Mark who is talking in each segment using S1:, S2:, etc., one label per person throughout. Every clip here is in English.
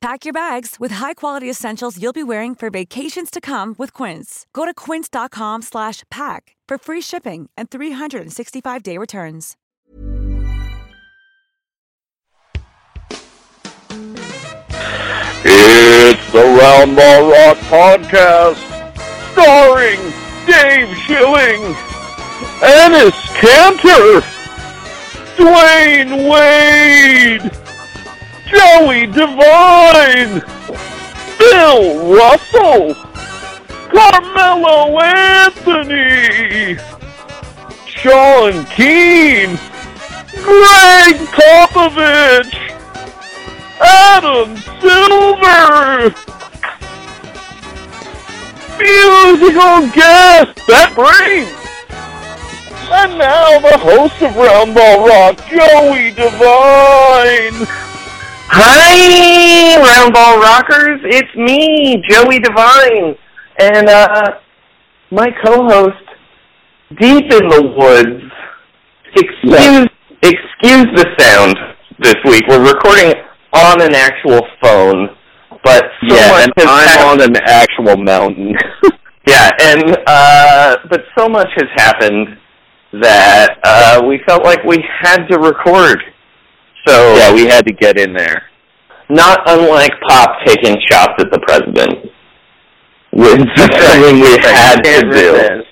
S1: Pack your bags with high-quality essentials you'll be wearing for vacations to come with Quince. Go to quince.com slash pack for free shipping and 365-day returns.
S2: It's the Round Ball Rock Podcast, starring Dave Schilling, Enes Kanter, Dwyane Wade, Joey Devine, Bill Russell, Carmelo Anthony, Sean Keane, Gregg Popovich, Adam Silver! Musical guest, that brings! And now the host of Round Ball Rock, Joey Devine!
S3: Hi, Round Ball Rockers. It's me, Joey Devine. And, uh, my co-host, deep in the woods, excuse, excuse the sound this week. We're recording on an actual phone, but so
S2: yeah, and I'm
S3: happened.
S2: on an actual mountain.
S3: Yeah, and uh, but so much has happened that uh, we felt like we had to record. So
S2: yeah, we had to get in there.
S3: not unlike Pop taking shots at the president, was something we had to do.
S2: resist.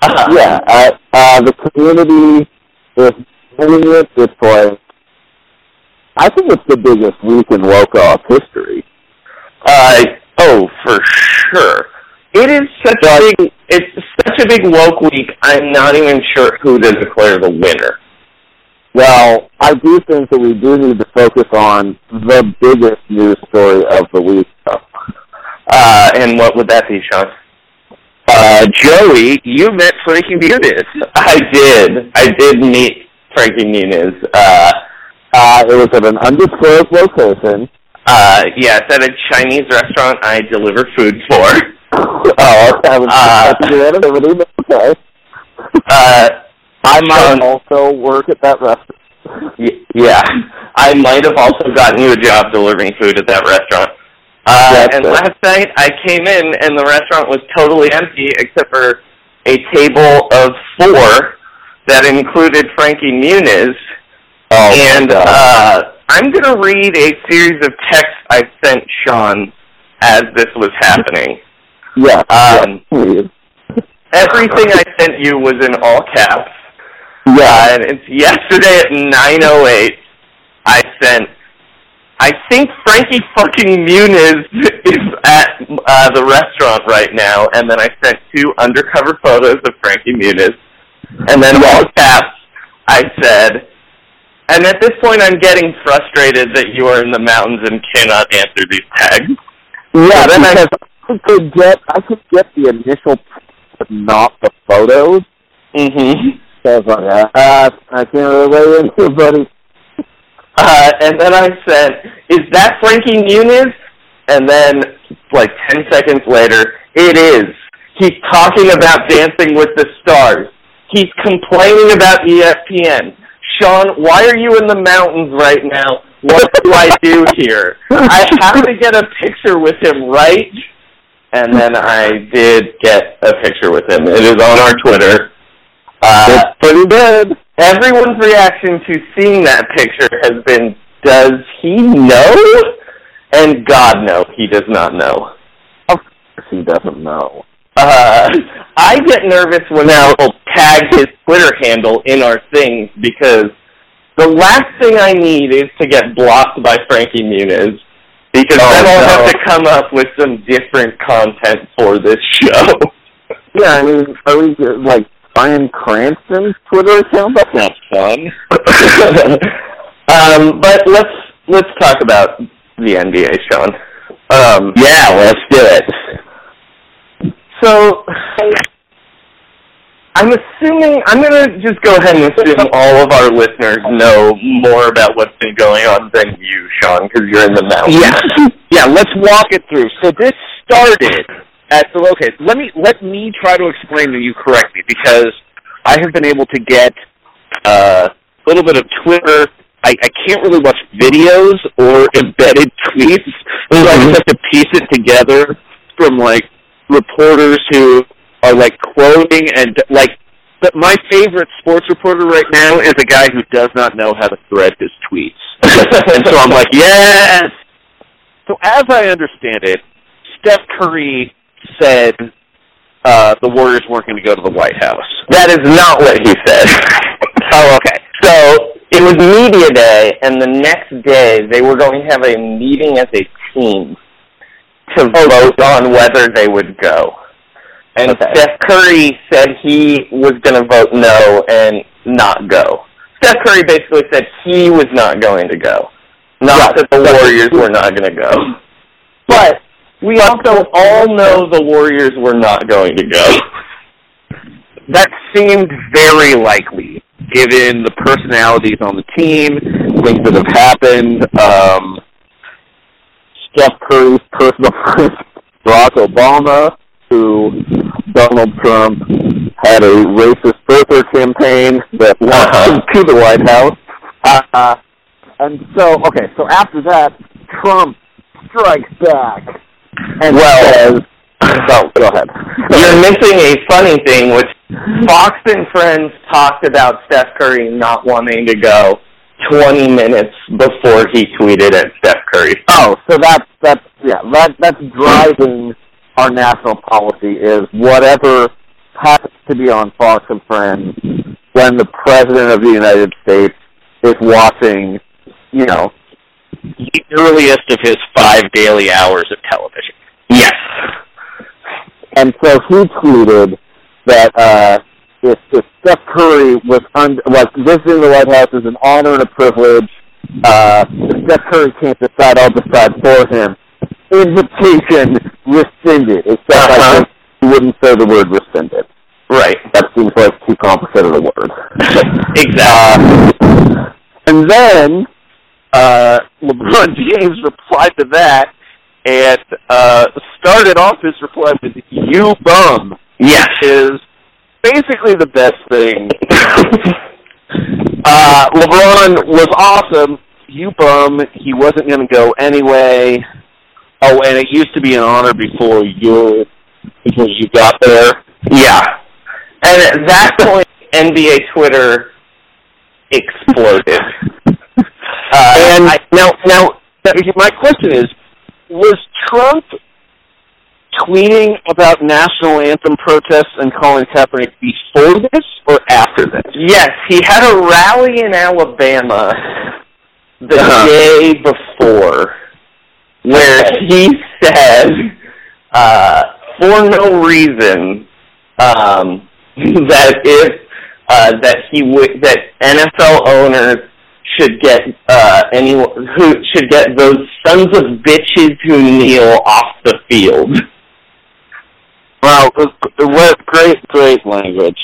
S3: Uh,
S4: yeah, uh, uh, the community is doing it. It's like, I think it's the biggest week in local history.
S3: Uh, oh, for sure. It is such a big. It's such a big woke week. I'm not even sure who to declare the winner.
S4: Well, I do think that we do need to focus on the biggest news story of the week. though.
S3: Uh, and what would that be, Sean?
S2: Uh, Joey, you met Frankie Muniz.
S3: I did. I did meet Frankie Muniz. Uh,
S4: Uh, it was at an undisclosed location.
S3: uh, yes, at a Chinese restaurant I deliver food for.
S4: oh, I was
S3: Uh,
S4: anonymity, okay.
S3: Uh,
S4: I might also work at that restaurant.
S3: yeah, I might have also gotten you a job delivering food at that restaurant. Uh, and
S4: it.
S3: last night I came in and the restaurant was totally empty except for a table of four that included Frankie Muniz.
S4: Oh,
S3: and uh, I'm going to read a series of texts I sent Sean as this was happening.
S4: yeah,
S3: Um,
S4: yeah.
S3: Everything I sent you was in all caps.
S4: Yeah.
S3: Uh, and it's yesterday at 9.08, I sent, I think Frankie fucking Muniz is at uh, the restaurant right now, and then I sent two undercover photos of Frankie Muniz, and then all caps, I said, and at this point I'm getting frustrated that you are in the mountains and cannot answer these tags.
S4: Yeah,
S3: then I-
S4: because I could get I could get the initial, but not the photos.
S3: Mm-hmm.
S4: So I was like, ah, I can't really weigh into, buddy.
S3: Uh, and then I said, "Is that Frankie Muniz?" And then, like ten seconds later, it is. He's talking about Dancing with the Stars. he's complaining about ESPN. Sean, why are you in the mountains right now? What do I do here? I have to get a picture with him, right? And then I did get a picture with him. It is on our Twitter. Uh,
S5: It's pretty good.
S3: everyone's reaction to seeing that picture has been, does he know? And God, no, he does not know.
S5: Of course he doesn't know.
S3: Uh, I get nervous when people tag his Twitter handle in our things because the last thing I need is to get blocked by Frankie Muniz because
S5: Oh,
S3: then I'll
S5: no.
S3: have to come up with some different content for this show.
S5: Yeah, I mean, we uh, like Bryan Cranston's Twitter account? That's not fun.
S3: um, but let's let's talk about the NBA, Sean. Um,
S5: Yeah, let's do it.
S3: So, I'm assuming I'm gonna just go ahead and assume all of our listeners know more about what's been going on than you, Sean, because you're in the mountains.
S2: Yeah, yeah. Let's walk it through. So this started at the okay. Let me let me try to explain to you correctly because I have been able to get uh, a little bit of Twitter. I, I can't really watch videos or embedded tweets, so I just have to piece it together from like reporters who are like quoting and like. But my favorite sports reporter right now is a guy who does not know how to thread his tweets, and so I'm like, yes. So as I understand it, Steph Curry said uh, the Warriors weren't going to go to the White House.
S3: That is not what he said.
S2: Oh, okay.
S3: So it was media day, and the next day they were going to have a meeting as a team to vote on whether they would go. And
S5: Okay.
S3: Steph Curry said he was going to vote no and not go. Steph Curry basically said he was not going to go, not that the Warriors were not going to go. But we also all know the Warriors were not going to go.
S2: That seemed very likely, given the personalities on the team, things that have happened. Um,
S5: Steph Curry's personal friend, Barack Obama, who Donald Trump had a racist birther campaign that launched
S3: Uh-huh.
S5: to the White House. Uh, and so, okay, so after that, Trump strikes back and
S3: Well-
S5: oh, go ahead.
S3: You're missing a funny thing, which Fox and Friends talked about Steph Curry not wanting to go 20 minutes before he tweeted at Steph Curry.
S5: Oh, so that's that's yeah, that that's driving our national policy is whatever happens to be on Fox and Friends when the president of the United States is watching, you know,
S2: the earliest of his five daily hours of television.
S3: Yes.
S5: and so he tweeted that uh if, if Steph Curry was un- was visiting the White House is an honor and a privilege, uh, if Steph Curry can't decide, I'll decide for him. Invitation rescinded. Except I
S3: Uh-huh.
S5: think he wouldn't say the word rescinded.
S3: Right.
S5: That seems like too complicated a word.
S3: Exactly.
S5: Uh,
S2: And then uh, LeBron James replied to that and uh, started off his reply with "You bum,"
S3: Yes.
S2: which is basically the best thing. uh, LeBron was awesome. You bum. He wasn't going to go anyway. Oh, and it used to be an honor before you before you got there.
S3: Yeah. And at that point, NBA Twitter exploded. Uh,
S2: And
S3: I,
S2: now, now, my question is: Was Trump tweeting about national anthem protests and calling Kaepernick before this or after this?
S3: yes, he had a rally in Alabama the
S2: Uh-huh.
S3: day before where he said, uh, for no reason, um, that if uh, that he would that NFL owners should get uh, anyone who should get those sons of bitches who kneel off the field.
S2: Well, what great, great language.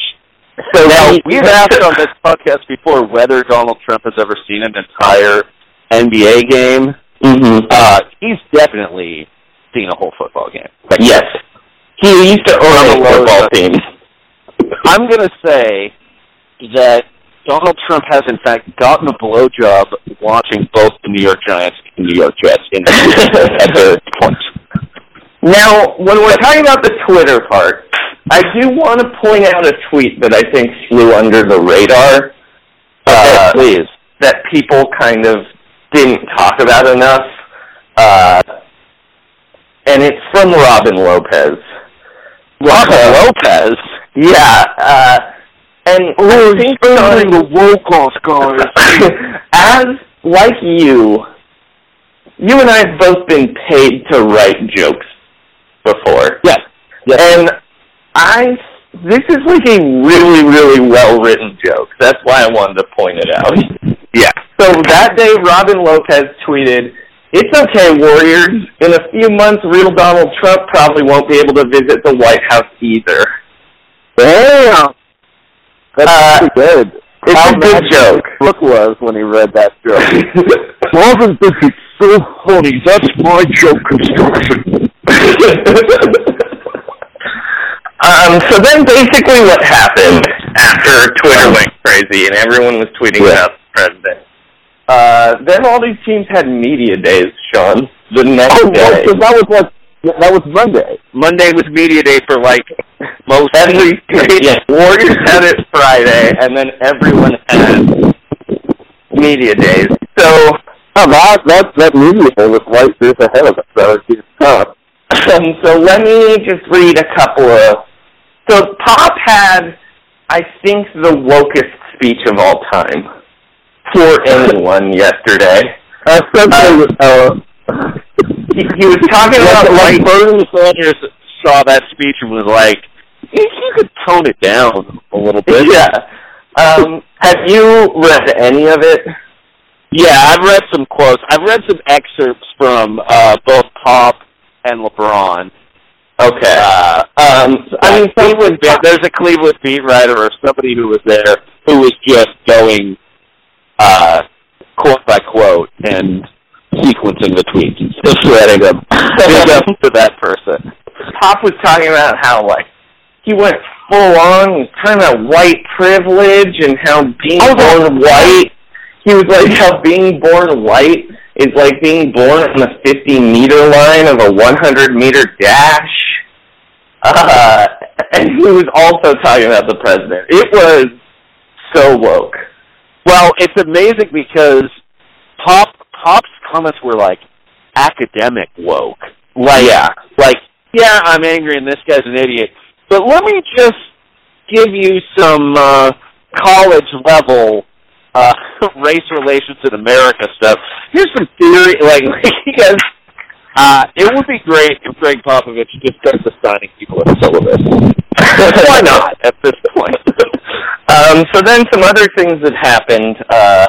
S3: So
S2: now we've asked on this podcast before whether Donald Trump has ever seen an entire NBA game.
S3: Mhm.
S2: Uh, he's definitely seen a whole football game. Like,
S3: Yes. He used to own a
S2: From a low
S3: football team.
S2: I'm going to say that Donald Trump has in fact gotten a blowjob watching both the New York Giants and New York Jets in at the point.
S3: Now, when we're talking about the Twitter part, I do want to point out a tweet that I think flew under the radar. Uh,
S2: please.
S3: That people kind of didn't talk about enough. Uh, and it's from Robin Lopez.
S2: Robin Lopez?
S3: Yeah. Uh, and I think Sean,
S2: the woke off guys.
S3: as like you, you and I have both been paid to write jokes before.
S2: Yes. yes.
S3: And I this is like a really, really well written joke. That's why I wanted to point it out.
S2: yeah.
S3: So that day Robin Lopez tweeted, It's okay, Warriors. In a few months real Donald Trump probably won't be able to visit the White House either.
S4: Damn. That's
S3: Uh,
S4: pretty good.
S3: It's
S4: How
S3: a good joke.
S4: Brooke was when he read that joke.
S2: Marvin thinks it's so funny. That's my joke construction.
S3: Um, so then basically what happened after Twitter went crazy and everyone was tweeting about the president, uh, then all these teams had media days, Sean, the next
S4: Oh,
S3: day.
S4: 'cause that was like that was Monday.
S2: Monday was media day for like most.
S3: Every
S2: Yeah.
S3: Warriors had it Friday, and then everyone had media days. So
S4: Oh, that that that media was right years ahead of us. So it's tough.
S3: Um, so let me just read a couple of. So Pop had, I think, the wokest speech of all time for anyone yesterday.
S4: Uh, Essentially, uh,
S3: He, he was talking about
S2: like, like Bernie Sanders saw that speech and was like, "You you could tone it down a little bit."
S3: Yeah. Um, have you read any of it?
S2: Yeah, I've read some quotes. I've read some excerpts from uh, both Pop and LeBron.
S3: Okay.
S2: Uh,
S3: Um, I mean,
S2: Cleveland, beat- there's a Cleveland beat writer or somebody who was there who was just going uh, quote by quote and sequencing the tweets and still shredding them. Big up to that person.
S3: Pop was talking about how like he went full on, he was talking about white privilege and how being
S2: Oh,
S3: born white. He was like how being born white is like being born on the 50 meter line of a 100 meter dash. Uh, and he was also talking about the president. It was so woke.
S2: Well, it's amazing because Pop Pop's comments were like academic woke. Like,
S3: Yeah.
S2: like, yeah, I'm angry and this guy's an idiot. But let me just give you some uh, college level uh, race relations in America stuff. Here's some theory, like, you. Uh, it would be great if Gregg Popovich just starts assigning people at syllabus. Why not at this point?
S3: Um, so then some other things that happened. Uh,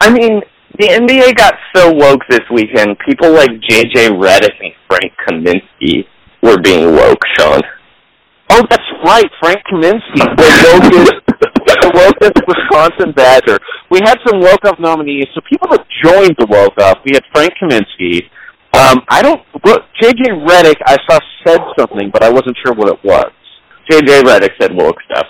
S3: I mean, the NBA got so woke this weekend. People like JJ Redick and Frank Kaminsky were being woke, Sean.
S2: Oh, that's right, Frank Kaminsky, the wokest, the wokest Wisconsin Badger. We had some woke up nominees, so people that joined the woke up. We had Frank Kaminsky. Um, I don't. JJ Redick, I saw said something, but I wasn't sure what it was.
S3: JJ Redick said woke stuff.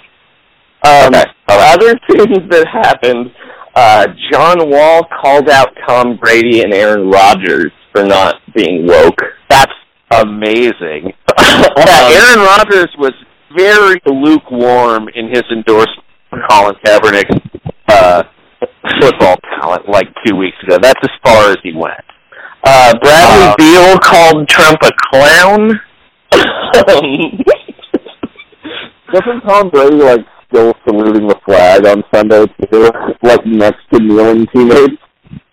S3: Um,
S2: Okay.
S3: Other things that happened. Uh, John Wall called out Tom Brady and Aaron Rodgers for not being woke.
S2: That's amazing. yeah, Aaron Rodgers was very lukewarm in his endorsement of Colin Kaepernick's uh, football talent like two weeks ago. That's as far as he went.
S3: Uh, Bradley
S2: Uh,
S3: Beal called Trump a clown.
S4: Doesn't Tom Brady like still saluting the flag on Sunday too, like next to kneeling teammates?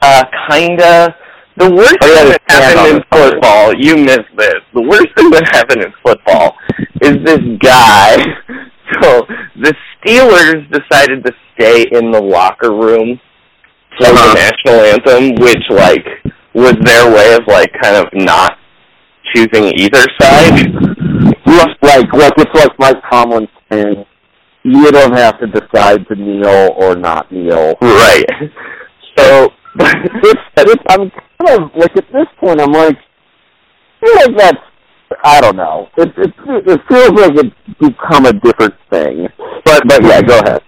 S3: Uh, kinda. The worst
S4: Oh, yeah,
S3: thing that happened in football, you missed this. The worst thing that happened in football is this guy. So the Steelers decided to stay in the locker room for
S4: Uh-huh.
S3: the national anthem, which like was their way of like kind of not choosing either side.
S4: Like, like, like it's like Mike Tomlin saying, you don't have to decide to kneel or not kneel.
S3: Right. So
S4: it's, it's, I'm kind of like at this point, I'm like, I feel like that's I don't know. It it it feels like it's become a different thing. But but yeah, go ahead.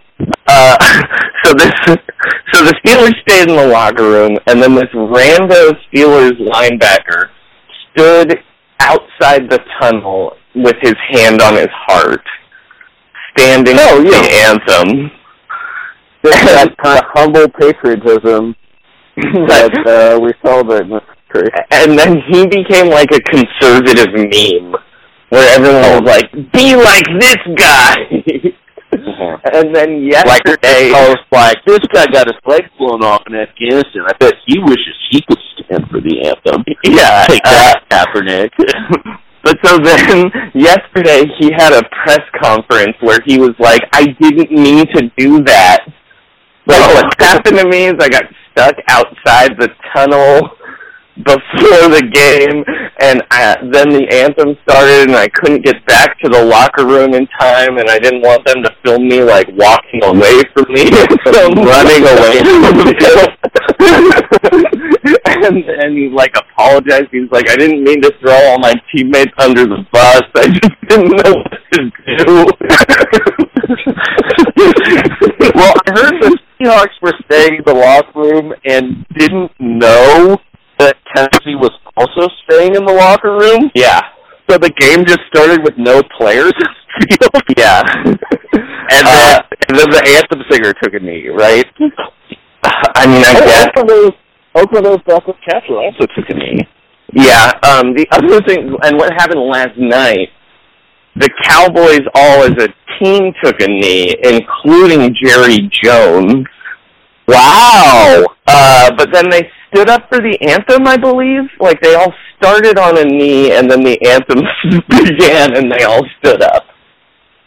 S3: Uh, so this, so the Steelers stayed in the locker room, and then this rando Steelers linebacker stood outside the tunnel with his hand on his heart, standing
S4: Oh, yeah.
S3: the anthem.
S4: It's that kind of humble patriotism that uh, we celebrate in this country.
S3: and then he became like a conservative meme, where everyone was like, "Be like this guy." and then yesterday,
S2: I was like, this guy got his leg blown off in Afghanistan. I bet he wishes he could stand for the anthem.
S3: yeah,
S2: Take
S3: uh,
S2: that, Kaepernick.
S3: But so then yesterday he had a press conference where he was like, I didn't mean to do that. Like what oh. happened to me is I got stuck outside the tunnel before the game and I, then the anthem started and I couldn't get back to the locker room in time and I didn't want them to film me like walking away from me running away from field. and and he like apologized. He was like, I didn't mean to throw all my teammates under the bus. I just didn't know what to do.
S2: well, I heard the Seahawks were staying in the locker room and didn't know Tennessee was also staying in the locker room.
S3: yeah.
S2: So the game just started with no players.
S3: Yeah.
S2: and then, and then the anthem singer took a knee, right?
S3: I mean, I guess.
S4: Oakland Oakland backup catcher also took a knee.
S3: Yeah. Um, the other thing, and what happened last night, the Cowboys all as a team took a knee, including Jerry Jones. Wow. Uh, but then they stood up for the anthem, I believe. Like they all started on a knee, and then the anthem began, and they all stood up.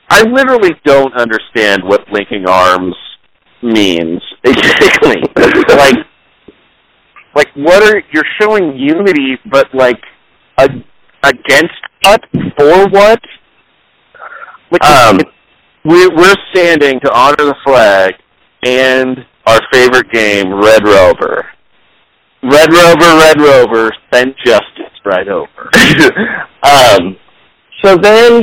S2: I literally don't understand what linking arms means exactly. like, like what are you're showing unity, but like a, against what for what? Like,
S3: Um,
S2: we're we're standing to honor the flag and our favorite game, Red Rover. Red Rover, Red Rover, send justice right over.
S3: um, so then,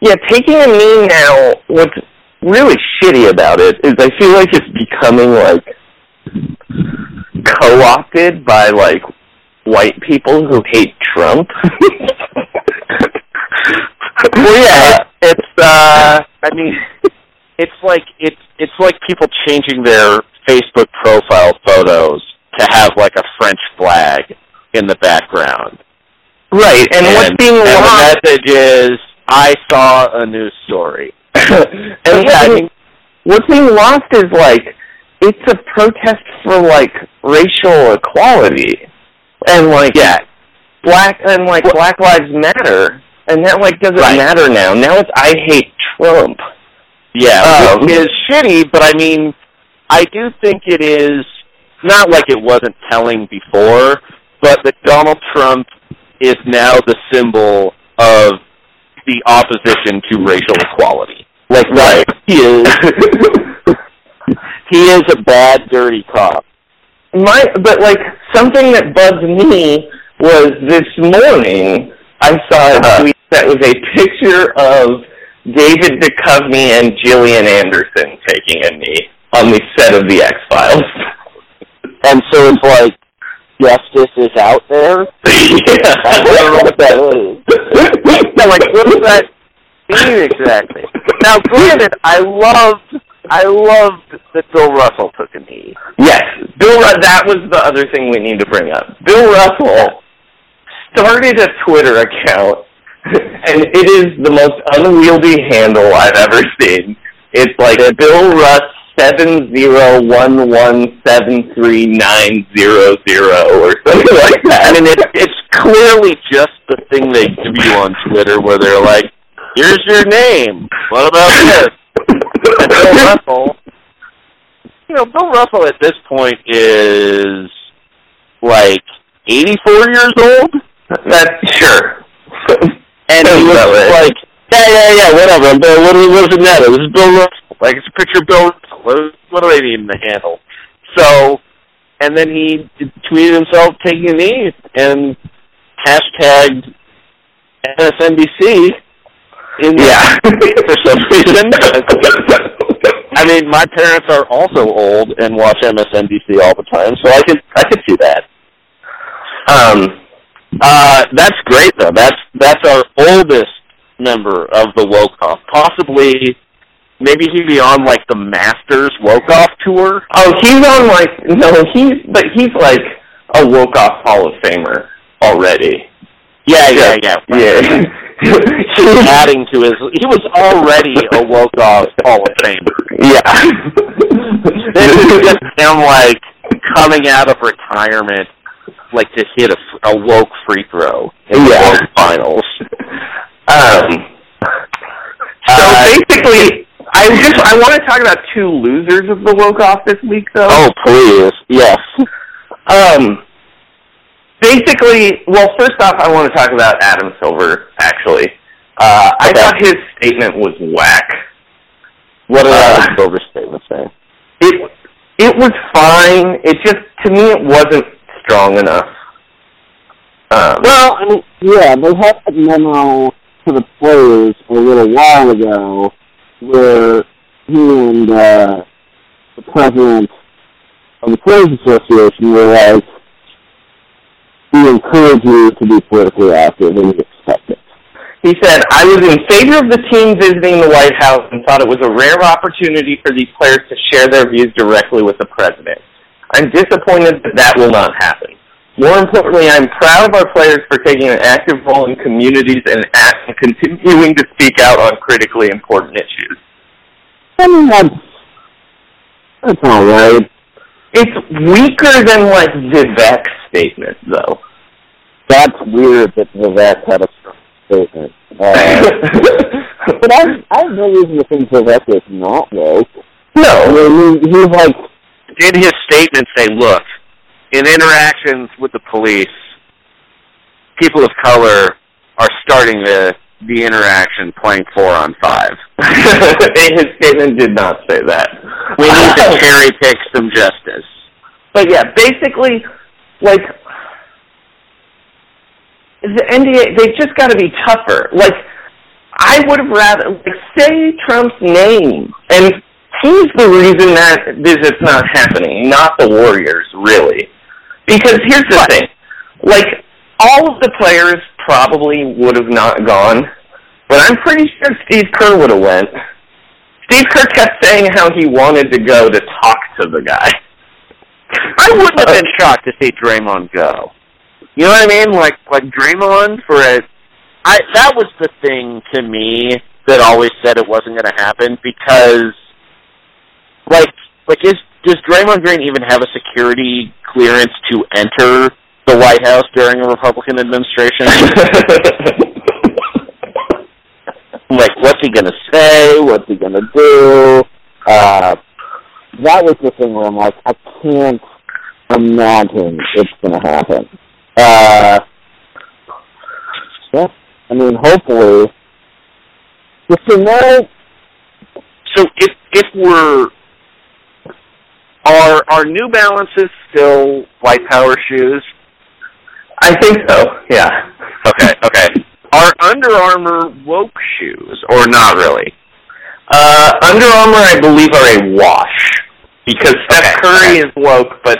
S3: yeah, taking a knee now, what's really shitty about it is I feel like it's becoming like co-opted by like white people who hate Trump.
S2: well, yeah, it's uh, I mean, it's like it's it's like people changing their Facebook profile photos to have like a French flag in the background.
S3: right, and, what's being
S2: and
S3: lost
S2: the message is, I saw a news story.
S3: and
S2: Yeah,
S3: what's,
S2: I
S3: being,
S2: mean-
S3: what's being lost is like it's a protest for like racial equality and like
S2: Yeah.
S3: black and like Black Lives Matter, and that like doesn't
S2: Right.
S3: matter now. Now it's I hate Trump.
S2: Yeah,
S3: Um,
S2: which is shitty, but I mean, I do think it is not like it wasn't telling before, but that Donald Trump is now the symbol of the opposition to racial equality. Like, right. he is, he is a bad, dirty cop.
S3: My, but like something that bugged me was this morning I saw a
S2: Uh-huh.
S3: tweet that was a picture of David Duchovny and Gillian Anderson taking a knee on the set of the X Files.
S2: And so it's like, justice is out there?
S3: yeah.
S2: I don't know what that is. like, what does that mean exactly? Now, granted, I loved, I loved that Bill Russell took a knee.
S3: Yes, Bill. Ru- that was the other thing we need to bring up. Bill Russell started a Twitter account, and it is the most unwieldy handle I've ever seen. It's like Bill Russ seven zero one one seven three nine zero zero or something like that.
S2: I mean, it, it's clearly just the thing they give you on Twitter where they're like, here's your name. What about this? And Bill Russell, you know, Bill Russell at this point is like 84 years old.
S3: That's sure.
S2: And he
S3: that way.
S2: like, yeah, yeah, yeah, whatever. But what, what does it matter? This is Bill Russell. Like, it's a picture of Bill. What, what do they need in the handle? So, and then he tweeted himself taking a knee and hashtagged MSNBC in
S3: Yeah.
S2: for some reason. I mean, my parents are also old and watch MSNBC all the time, so I could I could see that.
S3: Um,
S2: Uh, that's great though. That's that's our oldest member of the woke off. Possibly, maybe he'd be on like the Masters woke off tour.
S3: oh, he's on like no, he's but he's like a woke off Hall of Famer already.
S2: Yeah, yeah, yeah.
S3: Yeah.
S2: He's adding to his. He was already a woke off Hall of Famer.
S3: yeah.
S2: This is just him like coming out of retirement, like to hit a, a woke free throw in the
S3: Yeah.
S2: woke finals.
S3: Um, so
S2: Uh,
S3: basically, I just I want to talk about two losers of the woke off this week, though.
S2: Oh please, yes.
S3: Um, basically, well, first off, I want to talk about Adam Silver. Actually, uh, I thought his statement was whack.
S2: What did
S3: Uh,
S2: Adam Silver's statement say?
S3: It it was fine. It just to me it wasn't strong enough. Um,
S6: Well, I mean, yeah, they had that memo to the players a little while ago where he and uh, the president of the Players Association were like, we encourage you to be politically active and we expect it.
S3: He said, I was in favor of the team visiting the White House and thought it was a rare opportunity for these players to share their views directly with the president. I'm disappointed that that will not happen. More importantly, I'm proud of our players for taking an active role in communities and, continuing to speak out on critically important issues.
S6: I mean, that's, that's alright.
S3: It's weaker than like Vivek's statement, though.
S6: That's weird that Vivek had a strong statement. Uh, but I, I have no reason to think Vivek is not woke. I
S3: no.
S6: mean, he- he's like,
S2: Did his statement say, "Look, in interactions with the police, people of color are starting the the interaction playing four on five.
S3: His statement did not say that.
S2: We need to cherry pick some justice."
S3: But yeah, basically, like the NBA, they've just got to be tougher. Like I would have rather like say Trump's name, and he's the reason that this is not happening, not the Warriors, really. Because here's the thing, like all of the players probably would have not gone, but I'm pretty sure Steve Kerr would have went. Steve Kerr kept saying how he wanted to go to talk to the guy.
S2: I wouldn't have been shocked to see Draymond go. You know what I mean? Like like Draymond for a I that was the thing to me that always said it wasn't going to happen because like like is does Draymond Green even have a security clearance to enter the White House during a Republican administration? like what's he going to say?
S6: what's he gonna do? Uh, that was the thing where I'm like, I can't imagine it's gonna happen. Uh, yeah, I mean, hopefully, just to know,
S2: So if if we're are are New Balances still white power shoes?
S3: I think so. Yeah.
S2: Okay, okay. Are Under Armour woke shoes or not really?
S3: Uh, Under Armour, I believe, are a wash because Steph
S2: Okay,
S3: Curry
S2: okay.
S3: is woke, but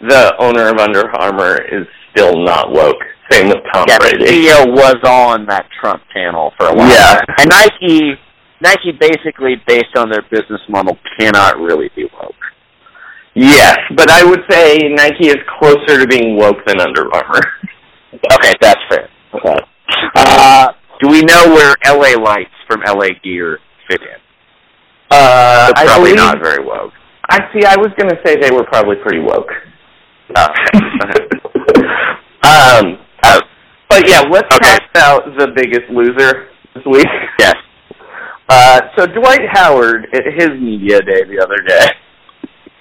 S3: the owner of Under Armour is still not woke. Same with Tom
S2: yeah, the
S3: Brady.
S2: CEO was on that Trump panel for a while.
S3: Yeah.
S2: And Nike Nike basically based on their business model cannot really be woke.
S3: Yes, but I would say Nike is closer to being woke than Under Armour.
S2: Okay, that's fair.
S6: okay.
S2: Uh do we know where LA lights from LA Gear fit in?
S3: Uh,
S2: They're probably
S3: believe,
S2: not very woke.
S3: I see. I was going to say they were probably pretty woke.
S2: Oh,
S3: um,
S2: Uh,
S3: but yeah, let's
S2: Okay.
S3: talk about the biggest loser this week.
S2: yes.
S3: Uh, so Dwight Howard at his media day the other day.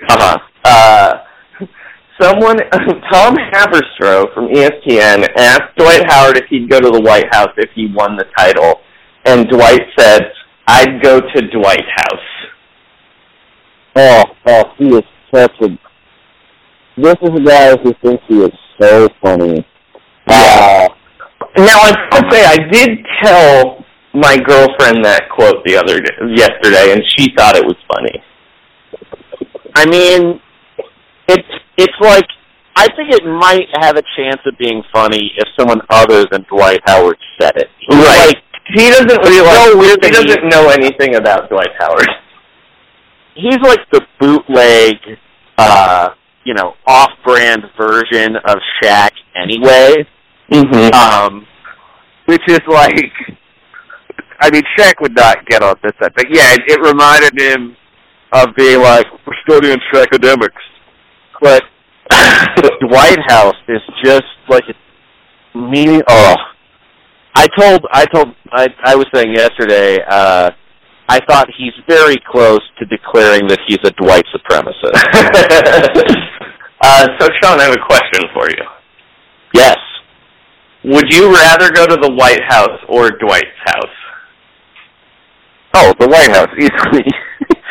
S2: Uh-huh.
S3: Uh, someone, Tom Haberstroh from ESPN asked Dwight Howard if he'd go to the White House if he won the title, and Dwight said, "I'd go to Dwight House."
S6: Oh, oh, he is such a. This is a guy who thinks he is so funny. Uh,
S3: Now I will say I did tell my girlfriend that quote the other day, yesterday, and she thought it was funny.
S2: I mean, it's it's like I think it might have a chance of being funny if someone other than Dwight Howard said it. He's
S3: Right.
S2: Like,
S3: He doesn't realize.
S2: so weird
S3: he doesn't know anything about Dwight Howard.
S2: he's like the bootleg, uh, you know, off-brand version of Shaq anyway.
S3: Mm-hmm.
S2: Um, which is like, I mean, Shaq would not get on this side, but yeah, it, it reminded him of being like, we're studying academics. But the White House is just like a. Oh, I told, I told, I, I was saying yesterday. uh I thought he's very close to declaring that he's a Dwight supremacist.
S3: uh, so, Sean, I have a question for you.
S2: yes.
S3: Would you rather go to the White House or Dwight's house?
S2: Oh, the White House, easily.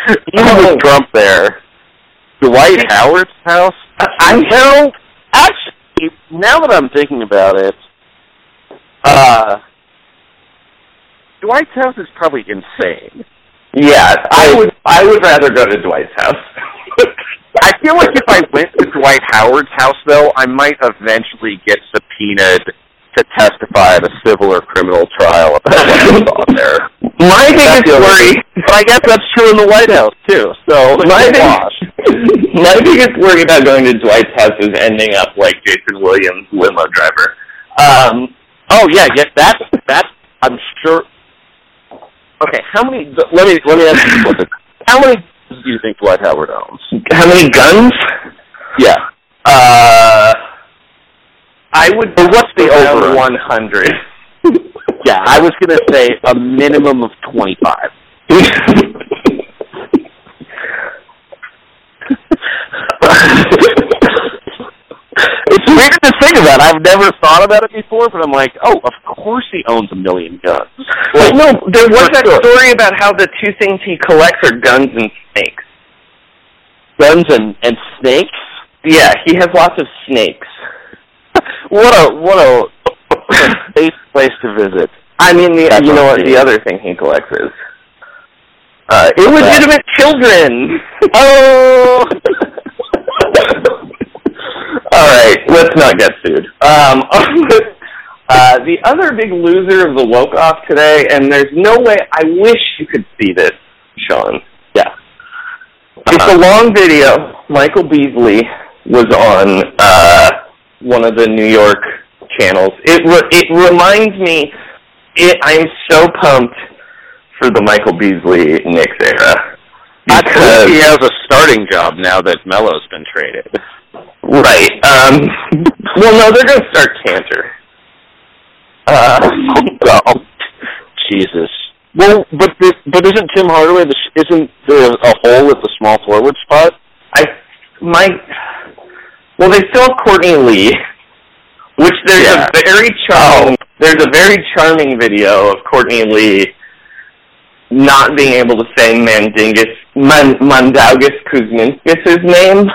S2: Even
S3: Oh.
S2: with Trump there. Dwight Howard's house?
S3: I
S2: know. Actually, now that I'm thinking about it, uh, Dwight's house is probably insane.
S3: Yeah, I would. I would rather go to Dwight's house.
S2: I feel like if I went to Dwight Howard's house, though, I might eventually get subpoenaed to testify at a civil or criminal trial about what goes on there.
S3: My
S2: That's
S3: biggest
S2: the
S3: worry.
S2: thing. But I guess that's true in the White House too. So
S3: My
S2: it's
S3: big- My biggest worry about going to Dwight's house is ending up like Jayson Williams, limo driver. Um,
S2: Oh yeah, yeah. That's that's. I'm sure. Okay, how many? Let me let me ask you something. How many do you think Dwight Howard owns?
S3: how many guns?
S2: Yeah.
S3: Uh, I would.
S2: But what's the overrun?
S3: One hundred.
S2: Yeah, I was gonna say a minimum of twenty five. it's weird to think about. I've never thought about it before, but I'm like, oh, of course he owns a million guns.
S3: Well, no, there was that
S2: sure.
S3: story about how the two things he collects are guns and snakes.
S2: Guns and and snakes.
S3: Yeah, he has lots of snakes.
S2: What a what a safe place to visit.
S3: I mean, the,
S2: That's
S3: you know what the other thing he collects is? Uh, illegitimate children.
S2: Oh.
S3: All right, let's not get sued. Um, uh, the other big loser of the woke off today, and there's no way. I wish you could see this, Sean.
S2: Yeah.
S3: It's a long video. Michael Beasley was on uh, one of the New York channels. It re- it reminds me. It, I'm so pumped for the Michael Beasley Knicks era.
S2: I
S3: Because-
S2: think he has a starting job now that Melo's been traded.
S3: Right. Um, well, no, they're going to start Kanter. Uh,
S2: oh, Jesus. Well, but but isn't Tim Hardaway the isn't there a hole at the small forward spot?
S3: I my well, they still have Courtney Lee, which there's
S2: Yeah.
S3: a very charming there's a very charming video of Courtney Lee not being able to say Mandingus Man, Mandaugus Kuzminskas' name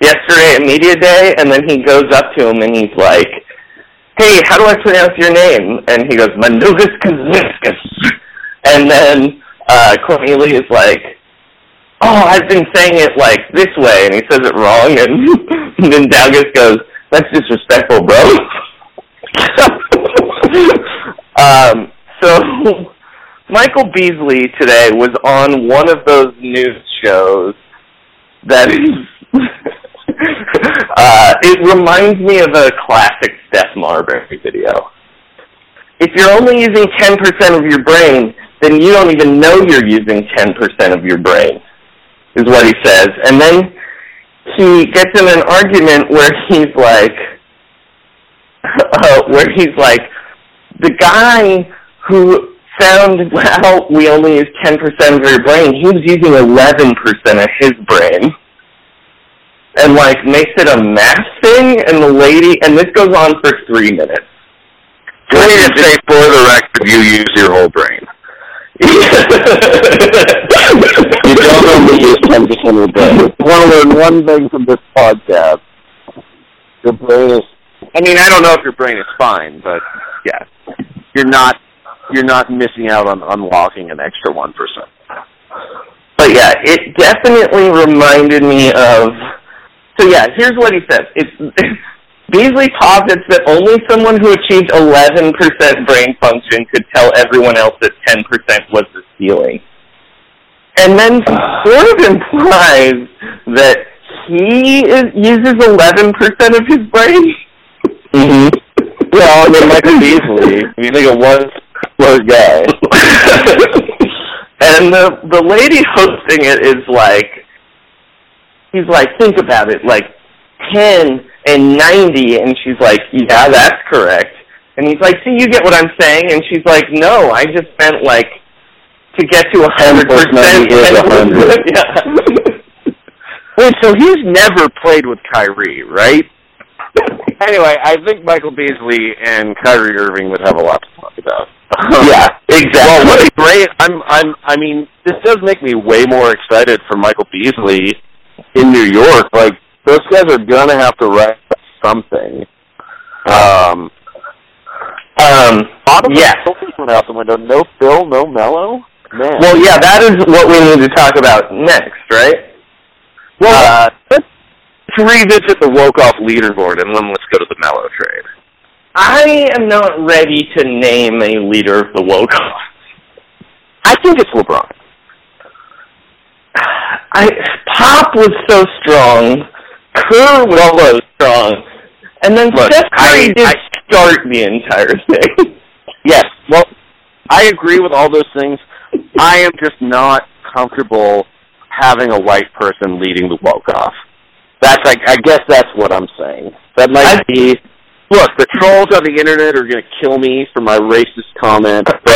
S3: yesterday at media day, and then he goes up to him and he's like, "Hey, how do I pronounce your name?" And he goes, "Mandaugus Kuzminskis," and then uh, Courtney Lee is like oh, I've been saying it like this way, and he says it wrong, and, and then Daugus goes, that's disrespectful, bro. um, so Michael Beasley today was on one of those news shows that is. uh, it reminds me of a classic Steph Marbury video. If you're only using 10% of your brain, then you don't even know you're using 10% of your brain is what he says. And then he gets in an argument where he's like, uh, where he's like, the guy who found how we only use 10% of your brain, he was using 11% of his brain. And like makes it a math thing, and the lady, and this goes on for three minutes.
S2: Let me just say, for the record, you use your whole brain.
S4: You don't use ten percent of the brain. Want to learn one thing from this podcast? Your brain is
S2: I mean, I don't know if your brain is fine, but yeah, you're not you're not missing out on unlocking an extra one percent.
S3: But yeah, it definitely reminded me of. So yeah, here's what he says. It's Beasley posits that only someone who achieved 11% brain function could tell everyone else that 10% was the ceiling. And then sort of implies that he is, uses 11% of his brain.
S2: Mm-hmm. Well, I mean, Michael Beasley. If you think of one-word guy.
S3: and the the lady hosting it is like, he's like, think about it, like ten and ninety, and she's like, yeah, that's correct. And he's like, see, you get what I'm saying? And she's like, no, I just meant like to get to a hundred percent.
S2: Yeah. Wait, so he's never played with Kyrie, right? anyway, I think Michael Beasley and Kyrie Irving would have a lot to talk about.
S3: yeah, exactly.
S2: Well, what a great! I'm, I'm, I mean, this does make me way more excited for Michael Beasley in New York. Like those guys are gonna have to write something. Um,
S3: um, yeah.
S2: Went out the window. No Phil, no Melo. Man.
S3: Well, yeah, that is what we need to talk about next, right?
S2: Well, uh, let's revisit the Wokoff leaderboard and then let's go to the Melo trade.
S3: I am not ready to name a leader of the Wokoff.
S2: I think it's LeBron.
S3: I Pop was so strong. Kerr was so strong. And then
S2: Look,
S3: Steph Curry
S2: I-
S3: did
S2: I-
S3: start the entire thing.
S2: Yes. Well, I agree with all those things. I am just not comfortable having a white person leading the Wokoff. That's like I guess that's what I'm saying. That might
S3: I-
S2: be. Look, the trolls on the internet are going to kill me for my racist comment, but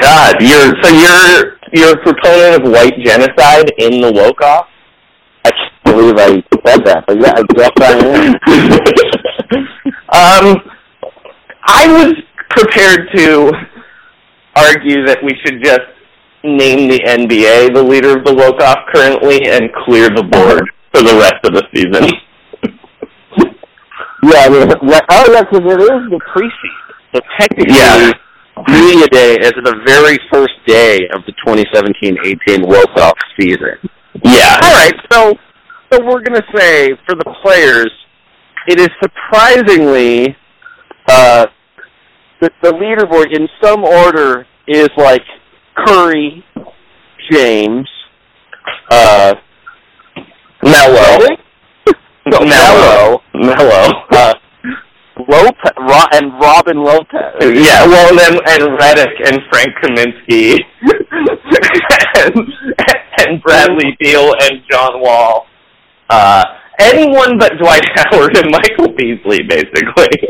S3: God, you're so you're you're a proponent of white genocide in the Wokoff?
S2: I can't believe I said that. But yeah, I guess I am.
S3: um, I was prepared to argue that we should just name the NBA the leader of the Wokoff currently and clear the board for the rest of the season.
S2: Yeah, I mean, like, oh yeah, because it is the preseason. So technically,
S3: Yeah.
S2: media day is the very first day of the 2017-18 Wokoff season.
S3: yeah.
S2: All right, so so we're gonna say for the players, it is surprisingly uh, the, the leaderboard in some order is like Curry, James, uh,
S3: Melo.
S2: no,
S3: Melo. Melo.
S2: uh, Lopez, Ro- and Robin Lopez.
S3: Yeah, well, then and Reddick and Frank Kaminsky and, and Bradley Beal and John Wall. Uh, anyone but Dwight Howard and Michael Beasley, basically.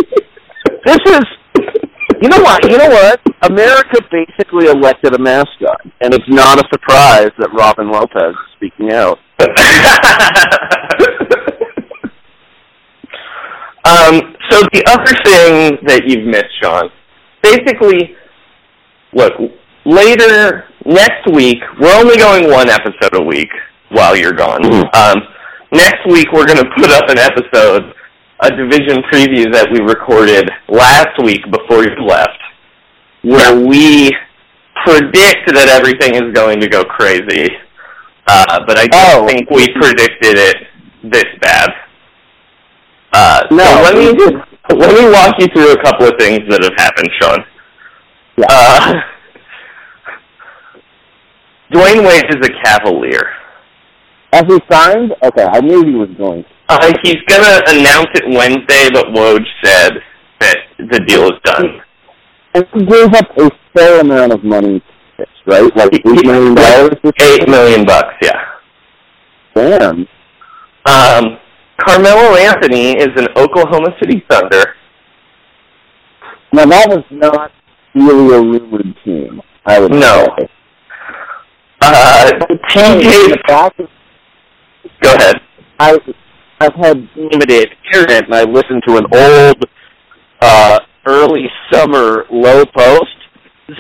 S2: This is, you know what? You know what? America basically elected a mascot, and it's not a surprise that Robin Lopez is speaking out.
S3: um, so the other thing that you've missed, Sean, basically, look, later next week, we're only going one episode a week while you're gone. Um, next week, we're going to put up an episode, a division preview that we recorded last week before you left, where we predict that everything is going to go crazy. Uh, but I don't
S2: Oh.
S3: think we predicted it this bad. Uh,
S2: No,
S3: so let me let me walk you through a couple of things that have happened, Sean.
S2: Yeah.
S3: Uh, Dwyane Wade is a Cavalier.
S2: As he signed? Okay, I knew he was going.
S3: Uh, he's gonna announce it Wednesday, but Woj said that the deal is done.
S2: And he gave up a fair amount of money, this, right? Like eight million dollars.
S3: Eight million bucks, yeah.
S2: Damn.
S3: Um, Carmelo Anthony is an Oklahoma City Thunder.
S2: Now that was not really a rumored team. I would
S3: No.
S2: say.
S3: Uh, TJ,
S2: the fact is,
S3: go ahead.
S2: I I've had limited internet, and I listened to an old uh, early summer Lowe Post.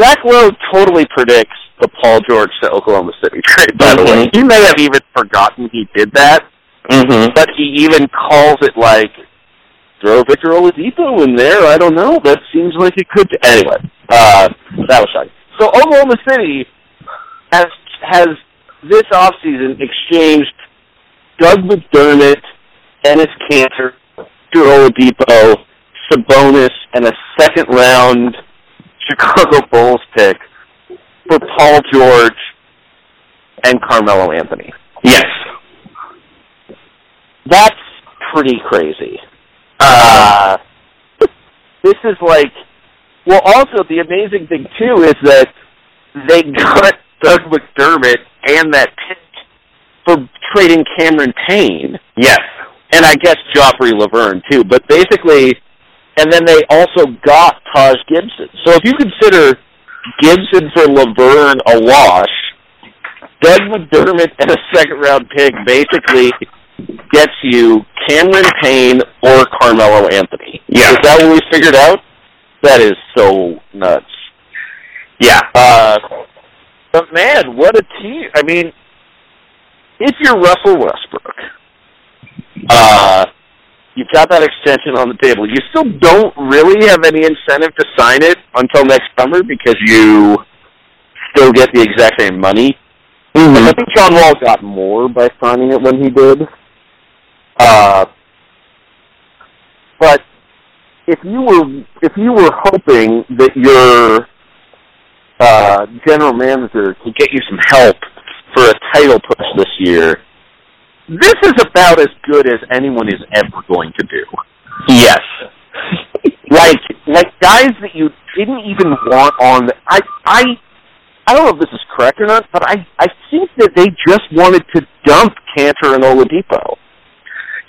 S2: Zach Lowe totally predicts the Paul George to Oklahoma City trade. By the way, he may have even forgotten he did that,
S3: Mm-hmm.
S2: but he even calls it like throw Victor Oladipo in there. I don't know. That seems like it could. Anyway, uh, that was shocking. So Oklahoma City has has this offseason exchanged Doug McDermott, Dennis Kanter, Victor Oladipo, Sabonis, and a second round Chicago Bulls pick for Paul George and Carmelo Anthony.
S3: Yes.
S2: That's pretty crazy. Uh, this is like, well, also the amazing thing too is that they got Doug McDermott and that pick for trading Cameron Payne.
S3: Yes.
S2: And I guess Joffrey Lauvergne too, but basically, and then they also got Taj Gibson. So if you consider Gibson for Lauvergne a wash, Doug McDermott and a second round pick basically gets you Cameron Payne or Carmelo Anthony.
S3: Yeah.
S2: Is that what we figured out? That is so nuts.
S3: Yeah.
S2: Uh, but man, what a team! I mean, if you're Russell Westbrook, uh, you've got that extension on the table. You still don't really have any incentive to sign it until next summer because you still get the exact same money.
S3: Mm-hmm.
S2: I think John Wall got more by signing it when he did. Uh, but if you were if you were hoping that your uh, general manager could get you some help for a title push this year, this is about as good as anyone is ever going to do.
S3: Yes.
S2: like like guys that you didn't even want on. The, I I I don't know if this is correct or not, but I I think that they just wanted to dump Kanter and Oladipo.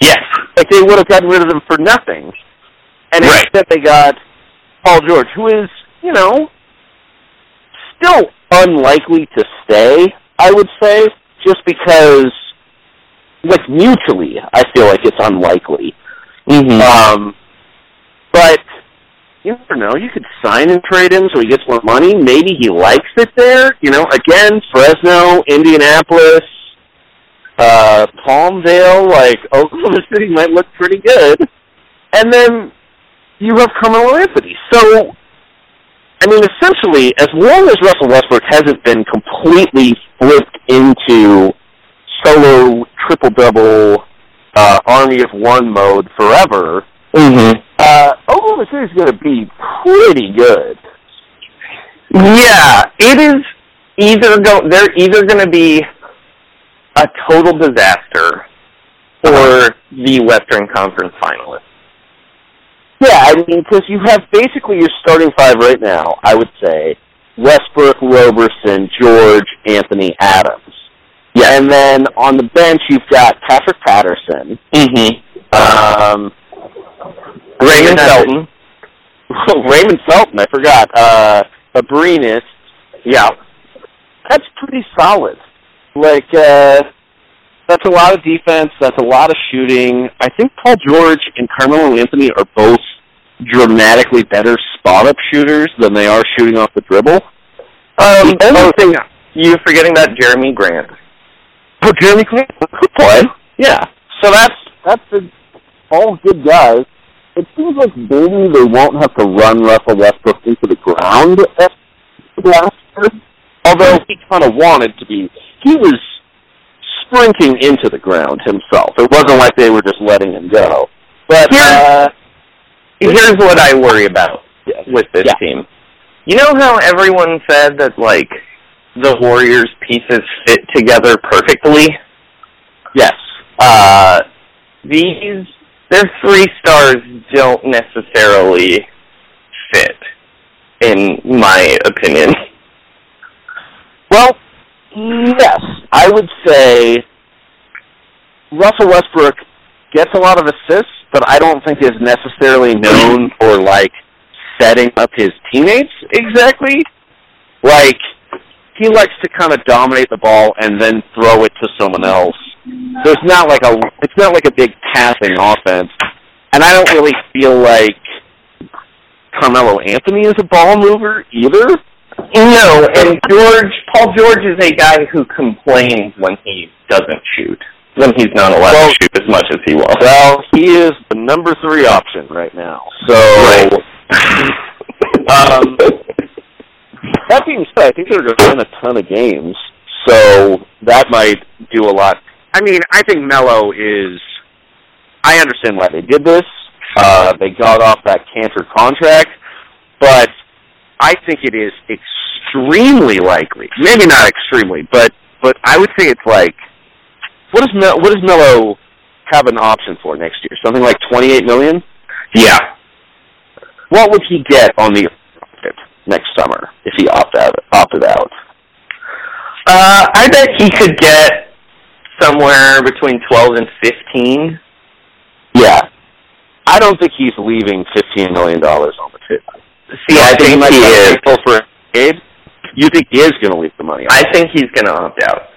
S3: Yes.
S2: Like they would have gotten rid of them for nothing, and
S3: Right.
S2: instead they got Paul George, who is you know still unlikely to stay. I would say just because like mutually, I feel like it's unlikely.
S3: Mm-hmm.
S2: Um, but you never know. You could sign and trade him so he gets more money. Maybe he likes it there. You know, again, Fresno, Indianapolis, uh, Palmdale, like Oklahoma City might look pretty good. And then you have Carmelo Anthony. So, I mean, essentially, as long as Russell Westbrook hasn't been completely flipped into solo triple double uh, army of one mode forever,
S3: Mm-hmm.
S2: uh, Oklahoma City's going to be pretty good.
S3: Yeah, it is either go they're either going to be a total disaster or the Western Conference finalists.
S2: Yeah, I mean, because you have basically your starting five right now. I would say Westbrook, Roberson, George, Anthony, Adams. Yeah, and then on the bench you've got Patrick Patterson,
S3: Mm-hmm.
S2: um,
S3: Raymond Felton.
S2: Raymond Felton. I forgot. Uh, Abrines.
S3: Yeah.
S2: That's pretty solid. Like, uh, that's a lot of defense. That's a lot of shooting. I think Paul George and Carmelo Anthony are both dramatically better spot-up shooters than they are shooting off the dribble.
S3: Um,
S2: The
S3: only
S2: other
S3: thing you're forgetting that Jerami Grant.
S2: Jerami Grant could play. Yeah. So that's that's the, all good guys. It seems like maybe they won't have to run Russell Westbrook into the ground at last year. Although he kind of wanted to be, he was sprinting into the ground himself. It wasn't like they were just letting him go. But
S3: Here-
S2: uh,
S3: Here's what I worry about
S2: Yes.
S3: with this
S2: Yeah.
S3: team. You know how everyone said that like the Warriors pieces fit together perfectly?
S2: yes,
S3: Uh these their three stars don't necessarily fit in my opinion.
S2: Well, yes, I would say Russell Westbrook gets a lot of assists, but I don't think is necessarily known for like setting up his teammates exactly. Like he likes to kind of dominate the ball and then throw it to someone else. So it's not like a it's not like a big passing offense. And I don't really feel like Carmelo Anthony is a ball mover either.
S3: No, and George Paul George is a guy who complains when he doesn't shoot. when he's not allowed
S2: Well-
S3: to shoot as much as he wants.
S2: Well, he is the number three option right now. So,
S3: Right.
S2: um, that being said, I think they're going to win a ton of games. So that might do a lot. I mean, I think Melo is. I understand why they did this. Uh, they got off that Kanter contract, but I think it is extremely likely. Maybe not extremely, but but I would say it's like what does Mel, what does Melo have an option for next year? Something like twenty eight million.
S3: Yeah.
S2: What would he get on the next summer if he opted out? Opted out.
S3: Uh, I bet he could get somewhere between 12 and 15.
S2: Yeah, I don't think he's leaving fifteen million dollars on the table.
S3: See, I think
S2: might
S3: he is.
S2: for. You think he is going to leave the money? on
S3: I think he's going to opt out.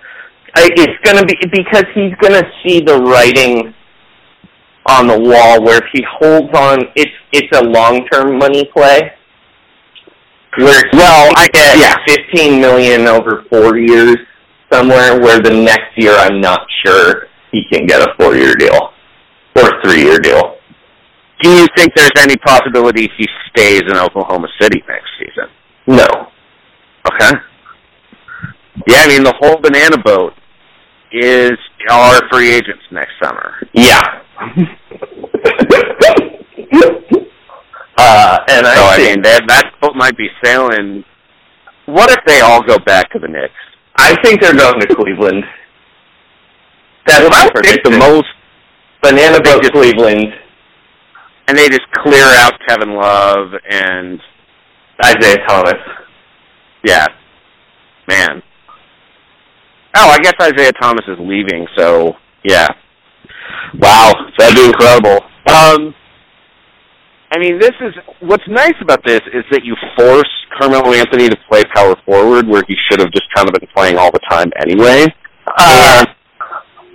S3: I, it's going to be because he's going to see the writing on the wall where if he holds on, it's it's a long term money play. Where well, I get
S2: yeah.
S3: fifteen million over four years somewhere. Where the next year, I'm not sure he can get a four year deal or a three year deal.
S2: Do you think there's any possibility he stays in Oklahoma City next season?
S3: No.
S2: Okay. Yeah, I mean the whole banana boat is our free agents next summer.
S3: Yeah. uh, and I
S2: so I
S3: think
S2: mean that that boat might be sailing. What if they all go back to the Knicks?
S3: I think they're going to Cleveland. That's
S2: Well,
S3: my
S2: that would make the most,
S3: Banana boat
S2: just-
S3: Cleveland.
S2: and they just clear out Kevin Love and
S3: Isaiah Thomas.
S2: yeah, man. Oh, I guess Isaiah Thomas is leaving, so yeah. Wow, that'd be incredible. Um, I mean, this is what's nice about this is that you force Carmelo Anthony to play power forward where he should have just kind of been playing all the time anyway.
S3: Uh,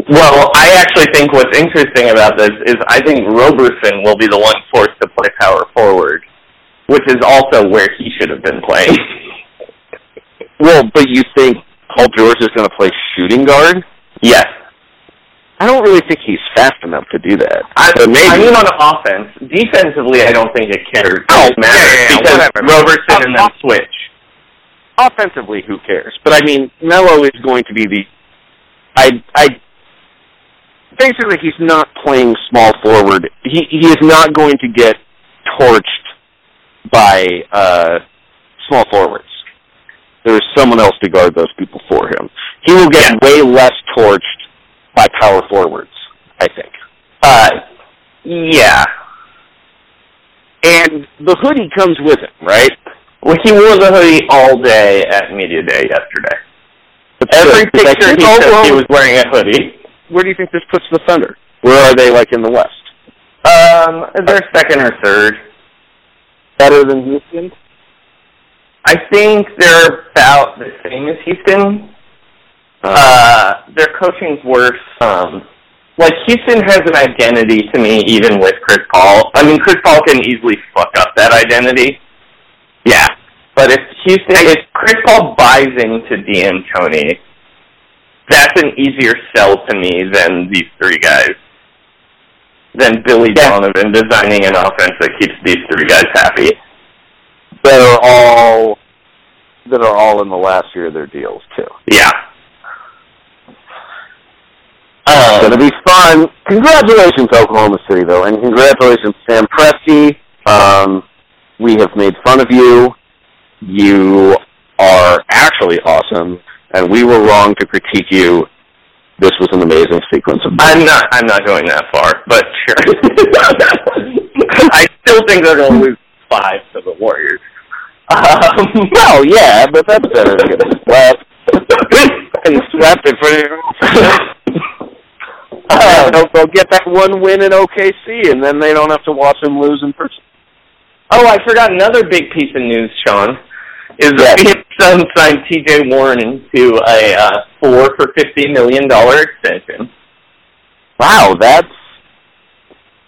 S3: well, I actually think what's interesting about this is I think Roberson will be the one forced to play power forward, which is also where he should have been playing.
S2: Well, but you think Paul George is going to play shooting guard?
S3: yes.
S2: I don't really think he's fast enough to do that.
S3: I,
S2: but maybe.
S3: I mean on offense. Defensively, I don't think it cares.
S2: Oh,
S3: it matters
S2: yeah, yeah, yeah,
S3: because
S2: whatever.
S3: Roberson and then switch.
S2: offensively, who cares? But I mean, Melo is going to be the. I I. Basically, he's not playing small forward. He he is not going to get torched by uh small forwards. There is someone else to guard those people for him. He will get way less torched by power forwards. I think.
S3: Uh, yeah.
S2: And the hoodie comes with it, right?
S3: Well, he wore the hoodie all day at media day yesterday.
S2: But
S3: Every
S2: still,
S3: picture he took,
S2: well,
S3: he was wearing a hoodie.
S2: Where do you think this puts the Thunder? Where are they, like in the West?
S3: Um, they're second or third.
S2: Better than Houston?
S3: I think they're about the same as Houston. Uh, their coaching's worse. Um, like Houston has an identity to me, even with Chris Paul. I mean, Chris Paul can easily fuck up that identity.
S2: Yeah.
S3: But if Houston, if Chris Paul buys into D'Antoni, that's an easier sell to me than these three guys. Than Billy Donovan designing an offense that keeps these three guys happy.
S2: That are all that are all in the last year of their deals too.
S3: Yeah.
S2: It's
S3: Um,
S2: gonna be fun. Congratulations, Oklahoma City, though, and congratulations, Sam Presti. Um, we have made fun of you. You are actually awesome, and we were wrong to critique you. This was an amazing sequence of.
S3: I'm not. I'm not going that far, but sure. I still think they're going to lose five to the Warriors. Um,
S2: well, yeah, but that's better than getting swept. and swept in front of uh, they'll, they'll get that one win in OKC, and then they don't have to watch them lose in person.
S3: oh, I forgot another big piece of news, Sean. Is that Phoenix Suns signed T.J. Warren to a uh, four for fifty million dollar extension.
S2: Wow, that's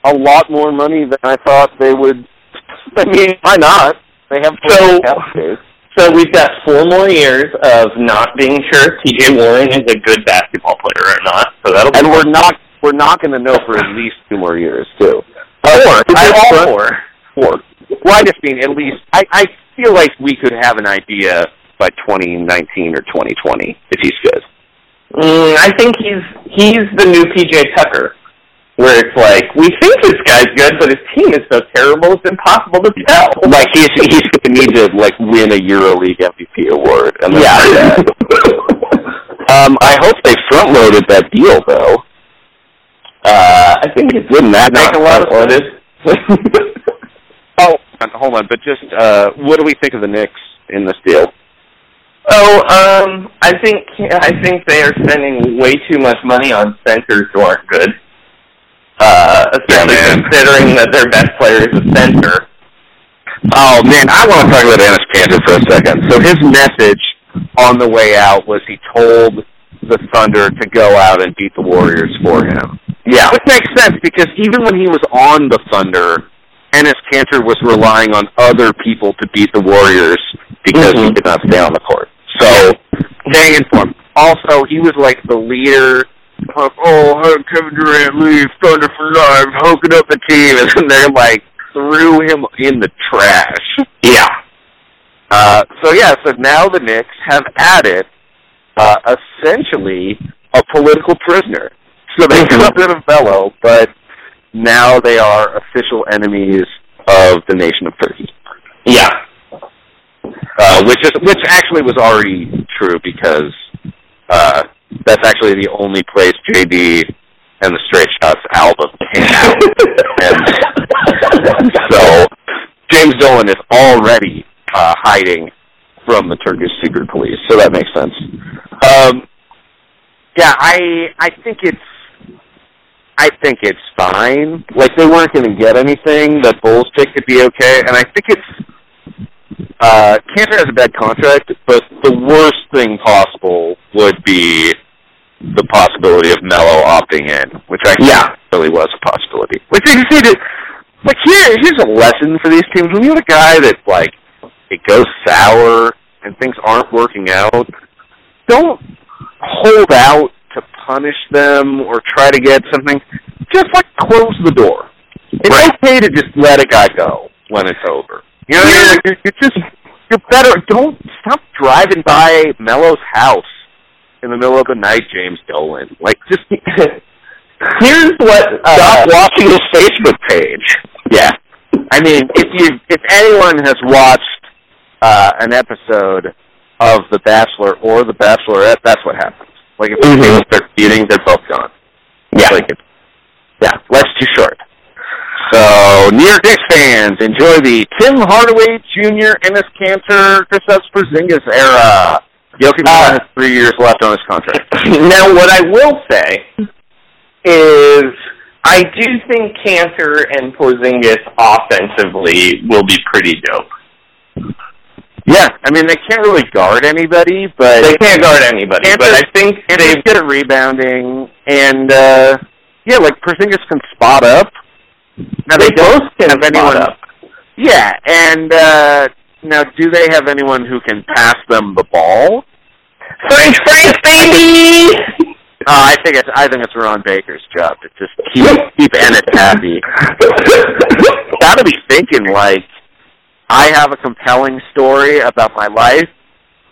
S2: a lot more money than I thought they would. I mean, why not? They have
S3: So-. So we've got four more years of not being sure if T.J. Warren is a good basketball player or not. So that'll be
S2: And we're not we're not going to know for at least two more years too.
S3: Four. I'm all four.
S2: Four. Well, I just mean at least. I I feel like we could have an idea by 2019 or 2020 if he's good.
S3: Mm, I think he's he's the new PJ Tucker, where it's like we think this guy's good, but his team is so terrible it's impossible to tell.
S2: Like he's he's going to need to like win a EuroLeague MVP award. And
S3: Yeah.
S2: um, I hope they front loaded that deal though.
S3: Uh, I think it
S2: Wouldn't that make a lot of
S3: front-loaded.
S2: Oh, hold on, but just uh, what do we think of the Knicks in this deal?
S3: Oh, um, I think I think they are spending way too much money on centers who aren't good. Uh, especially
S2: man.
S3: considering that their best player is a center.
S2: Oh man, I want to talk about Enes Kanter for a second. So his message on the way out was he told the Thunder to go out and beat the Warriors for him.
S3: Yeah.
S2: Which makes sense because even when he was on the Thunder, Enes Kanter was relying on other people to beat the Warriors because he
S3: Mhm.
S2: could not stay on the court. So staying in form. Also, he was like the leader oh how Kevin Durant leaves Thunder for life, hooking up the team, and then they're like threw him in the trash.
S3: Yeah.
S2: Uh, so yeah, so now the Knicks have added uh, essentially a political prisoner. So they
S3: Mhm.
S2: got rid of Melo, but now they are official enemies of the nation of Turkey.
S3: Yeah.
S2: Uh, which is which actually was already true because uh, that's actually the only place JD and the Straight Shots album came out, and so James Dolan is already uh, hiding from the Turkish secret police, so that makes sense. Um, yeah, I I think it's I think it's fine. Like they weren't going to get anything. That Bulls pick could be okay, and I think it's uh, Kanter has a bad contract, but the worst thing possible would be the possibility of Melo opting in, which I think
S3: Yeah.
S2: really was a possibility. Which they need to, like here, here's a lesson for these teams. When you have a guy that like it goes sour and things aren't working out, don't hold out to punish them or try to get something. Just like close the door. It's okay to just let a guy go when it's over. You know what I mean? Like, you're, you're just you're better. Don't stop driving by Melo's house in the middle of the night, James Dolan. Like, just
S3: Here's what uh,
S2: stop watching his Facebook page. Yeah, I mean, if you if anyone has watched uh, an episode of The Bachelor or The Bachelorette, that's what happens. Like if
S3: Mhm.
S2: people start feuding, they're both gone.
S3: Yeah.
S2: Like yeah, life's too short. So, New York Knicks fans, enjoy the Tim Hardaway Jr., Enes Kanter, Kristaps Porzingis era. Jokic
S3: Uh,
S2: has three years left on his contract.
S3: now, what I will say is I do think Kanter and Porzingis offensively will be pretty dope.
S2: Yeah, I mean they can't really guard anybody, but
S3: They can't guard anybody,
S2: Kanter-
S3: but I think they've
S2: good at rebounding, and uh yeah, like Porzingis can spot up. Now they,
S3: they both can
S2: have anyone.
S3: up.
S2: Yeah, and uh now do they have anyone who can pass them the ball?
S3: Frank, Frank, baby!
S2: Uh, I think it's I think it's Ron Baker's job to just keep keep Enes happy. Got to be thinking like I have a compelling story about my life.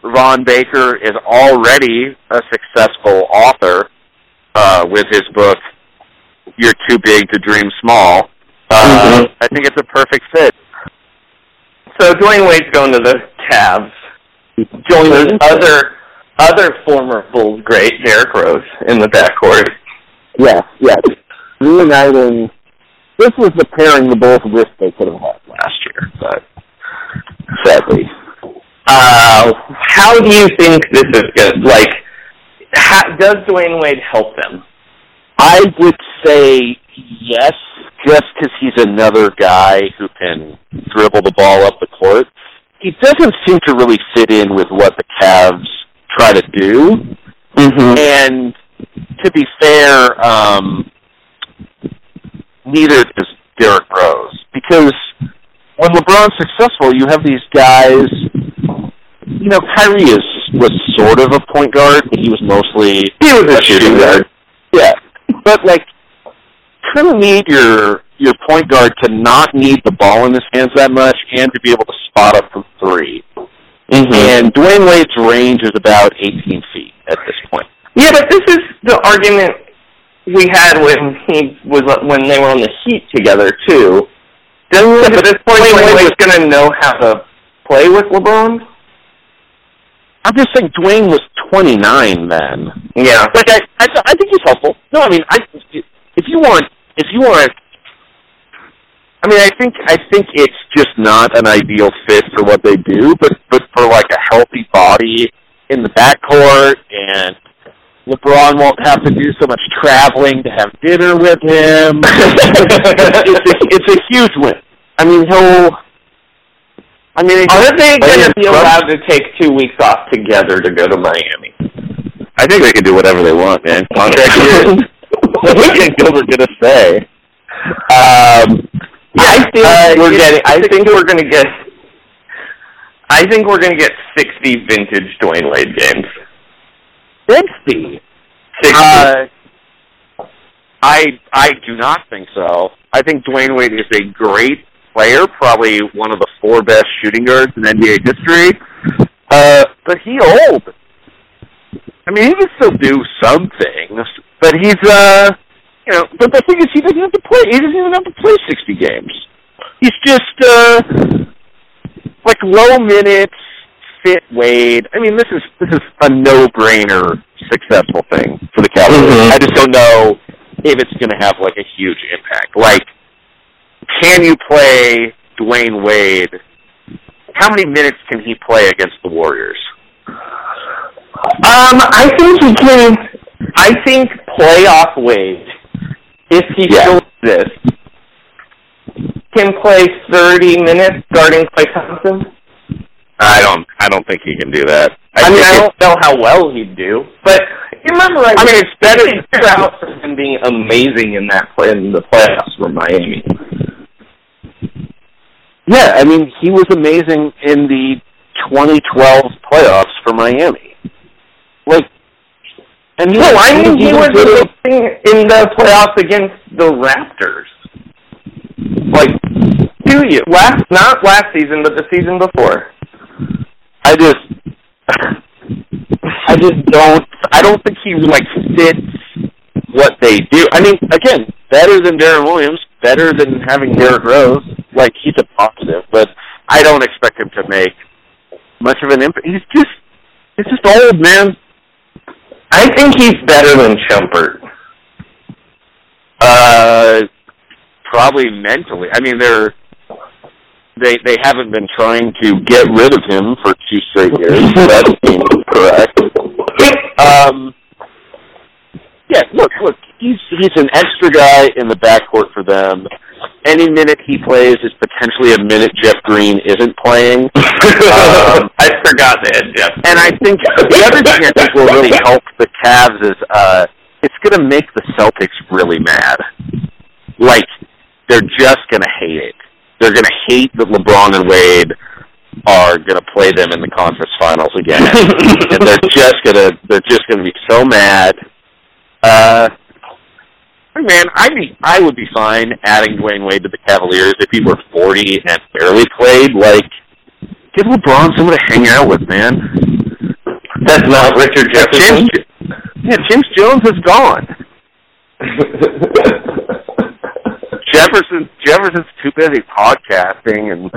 S2: Ron Baker is already a successful author uh, with his book "You're Too Big to Dream Small." Uh,
S3: Mhm.
S2: I think it's a perfect fit.
S3: So Dwyane Wade's going to the Cavs. Joining other other former Bulls great Derrick Rose in the backcourt.
S7: Yes, yes. Reuniting. This was the pairing the Bulls wished they could have had
S2: last year, but sadly.
S3: Uh, how do you think this is good? Like, ha- does Dwyane Wade help them?
S2: I would say yes, just because he's another guy who can dribble the ball up the court. He doesn't seem to really fit in with what the Cavs try to do.
S3: Mm-hmm.
S2: And to be fair, um, neither does Derrick Rose. Because when LeBron's successful, you have these guys. You know, Kyrie is was sort of a point guard, but he was mostly
S3: He was a shooting guard.
S2: Yeah, but like, kind of need your your point guard to not need the ball in his hands that much and to be able to spot up from 3
S3: Mm-hmm.
S2: And Dwyane Wade's range is about 18 feet at this point.
S3: Yeah, but this is the argument we had when he was when they were on the Heat together too. Doesn't at this point Dwyane Wade's going to know how to play with LeBron?
S2: I'm just saying Dwyane was 29 then.
S3: Yeah.
S2: Like I, I, I think he's helpful. No, I mean, I, if you want, if you want, I mean, I think, I think it's just not an ideal fit for what they do, but, but for like a healthy body in the backcourt and LeBron won't have to do so much traveling to have dinner with him. it's, a, it's a huge win. I mean, he'll. I mean,
S3: Are they going to be
S2: Trump-
S3: allowed to take two weeks off together to go to Miami?
S2: I think they can do whatever they want, man. Contract years. What is Gilbert gonna say? Um,
S3: I think
S2: uh,
S3: we're getting. I think we're going to get. I think we're going to get sixty vintage Dwyane Wade games.
S2: Sixty.
S3: Sixty.
S2: Uh, I I do not think so. I think Dwyane Wade is a great player, probably one of the four best shooting guards in NBA history. Uh, but he old. I mean, he can still do some things, but he's uh, you know. But the thing is, he doesn't have to play. He doesn't even have to play sixty games. He's just uh, like low minutes, fit Wade. I mean, this is this is a no-brainer successful thing for the Cavaliers.
S3: Mhm.
S2: I just don't know if it's going to have like a huge impact. Like, can you play Dwyane Wade? How many minutes can he play against the Warriors?
S3: Um, I think he can. I think playoff Wade, if he
S2: Yeah.
S3: still exists, can play thirty minutes guarding Klay Thompson.
S2: I don't. I don't think he can do that.
S3: I, mean, I don't know how well he'd do, but you remember, I,
S2: I mean, it's better-
S3: out for him being amazing in that play in the playoffs for Miami.
S2: Yeah, I mean, he was amazing in the 2012 playoffs for Miami. And he
S3: No, I mean he was in the playoffs against the Raptors. Like two years, last not last season, but the season before.
S2: I just, I just don't. I don't think he like fits what they do. I mean, again, better than Deron Williams, better than having Derrick Rose. Like he's a positive, but I don't expect him to make much of an impact. He's just, he's just old, man.
S3: I think he's better than Shumpert.
S2: Uh, probably mentally. I mean, they're they they haven't been trying to get rid of him for two straight years. that seems correct. Um, yeah, look, look, he's he's an extra guy in the backcourt for them. Any minute he plays is potentially a minute Jeff Green isn't playing. Um,
S3: I forgot they had Jeff.
S2: and I think the other thing I think will really help the Cavs is uh it's gonna make the Celtics really mad. Like they're just gonna hate it. They're gonna hate that LeBron and Wade are gonna play them in the conference finals again. and they're just gonna they're just gonna be so mad. Uh hey, man, I'd be I would be fine adding Dwyane Wade to the Cavaliers if he were forty and barely played. Like give LeBron someone to hang out with, man.
S3: That's not Richard Jefferson.
S2: James, yeah, James Jones is gone. Jefferson Jefferson's too busy podcasting and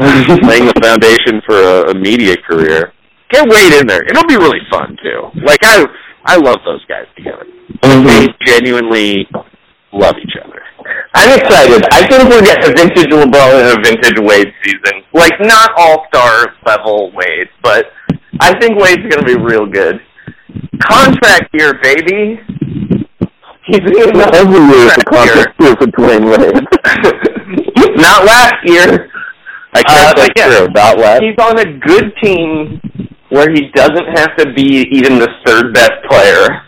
S2: laying the foundation for a, a media career. Get Wade in there. It'll be really fun too. Like I I love those guys together. Mm-hmm. They genuinely love each other.
S3: I'm excited. I think we'll get a vintage LeBron and a vintage Wade season. Like not all star level Wade, but I think Wade's gonna be real good. Contract year, baby. He's in the
S8: Every year is a contract year for Dwyane Wade.
S3: Not last year.
S2: I
S3: Uh,
S2: can't
S3: but
S2: say
S3: yeah,
S2: true. Not last.
S3: He's on a good team where he doesn't have to be even the third best player,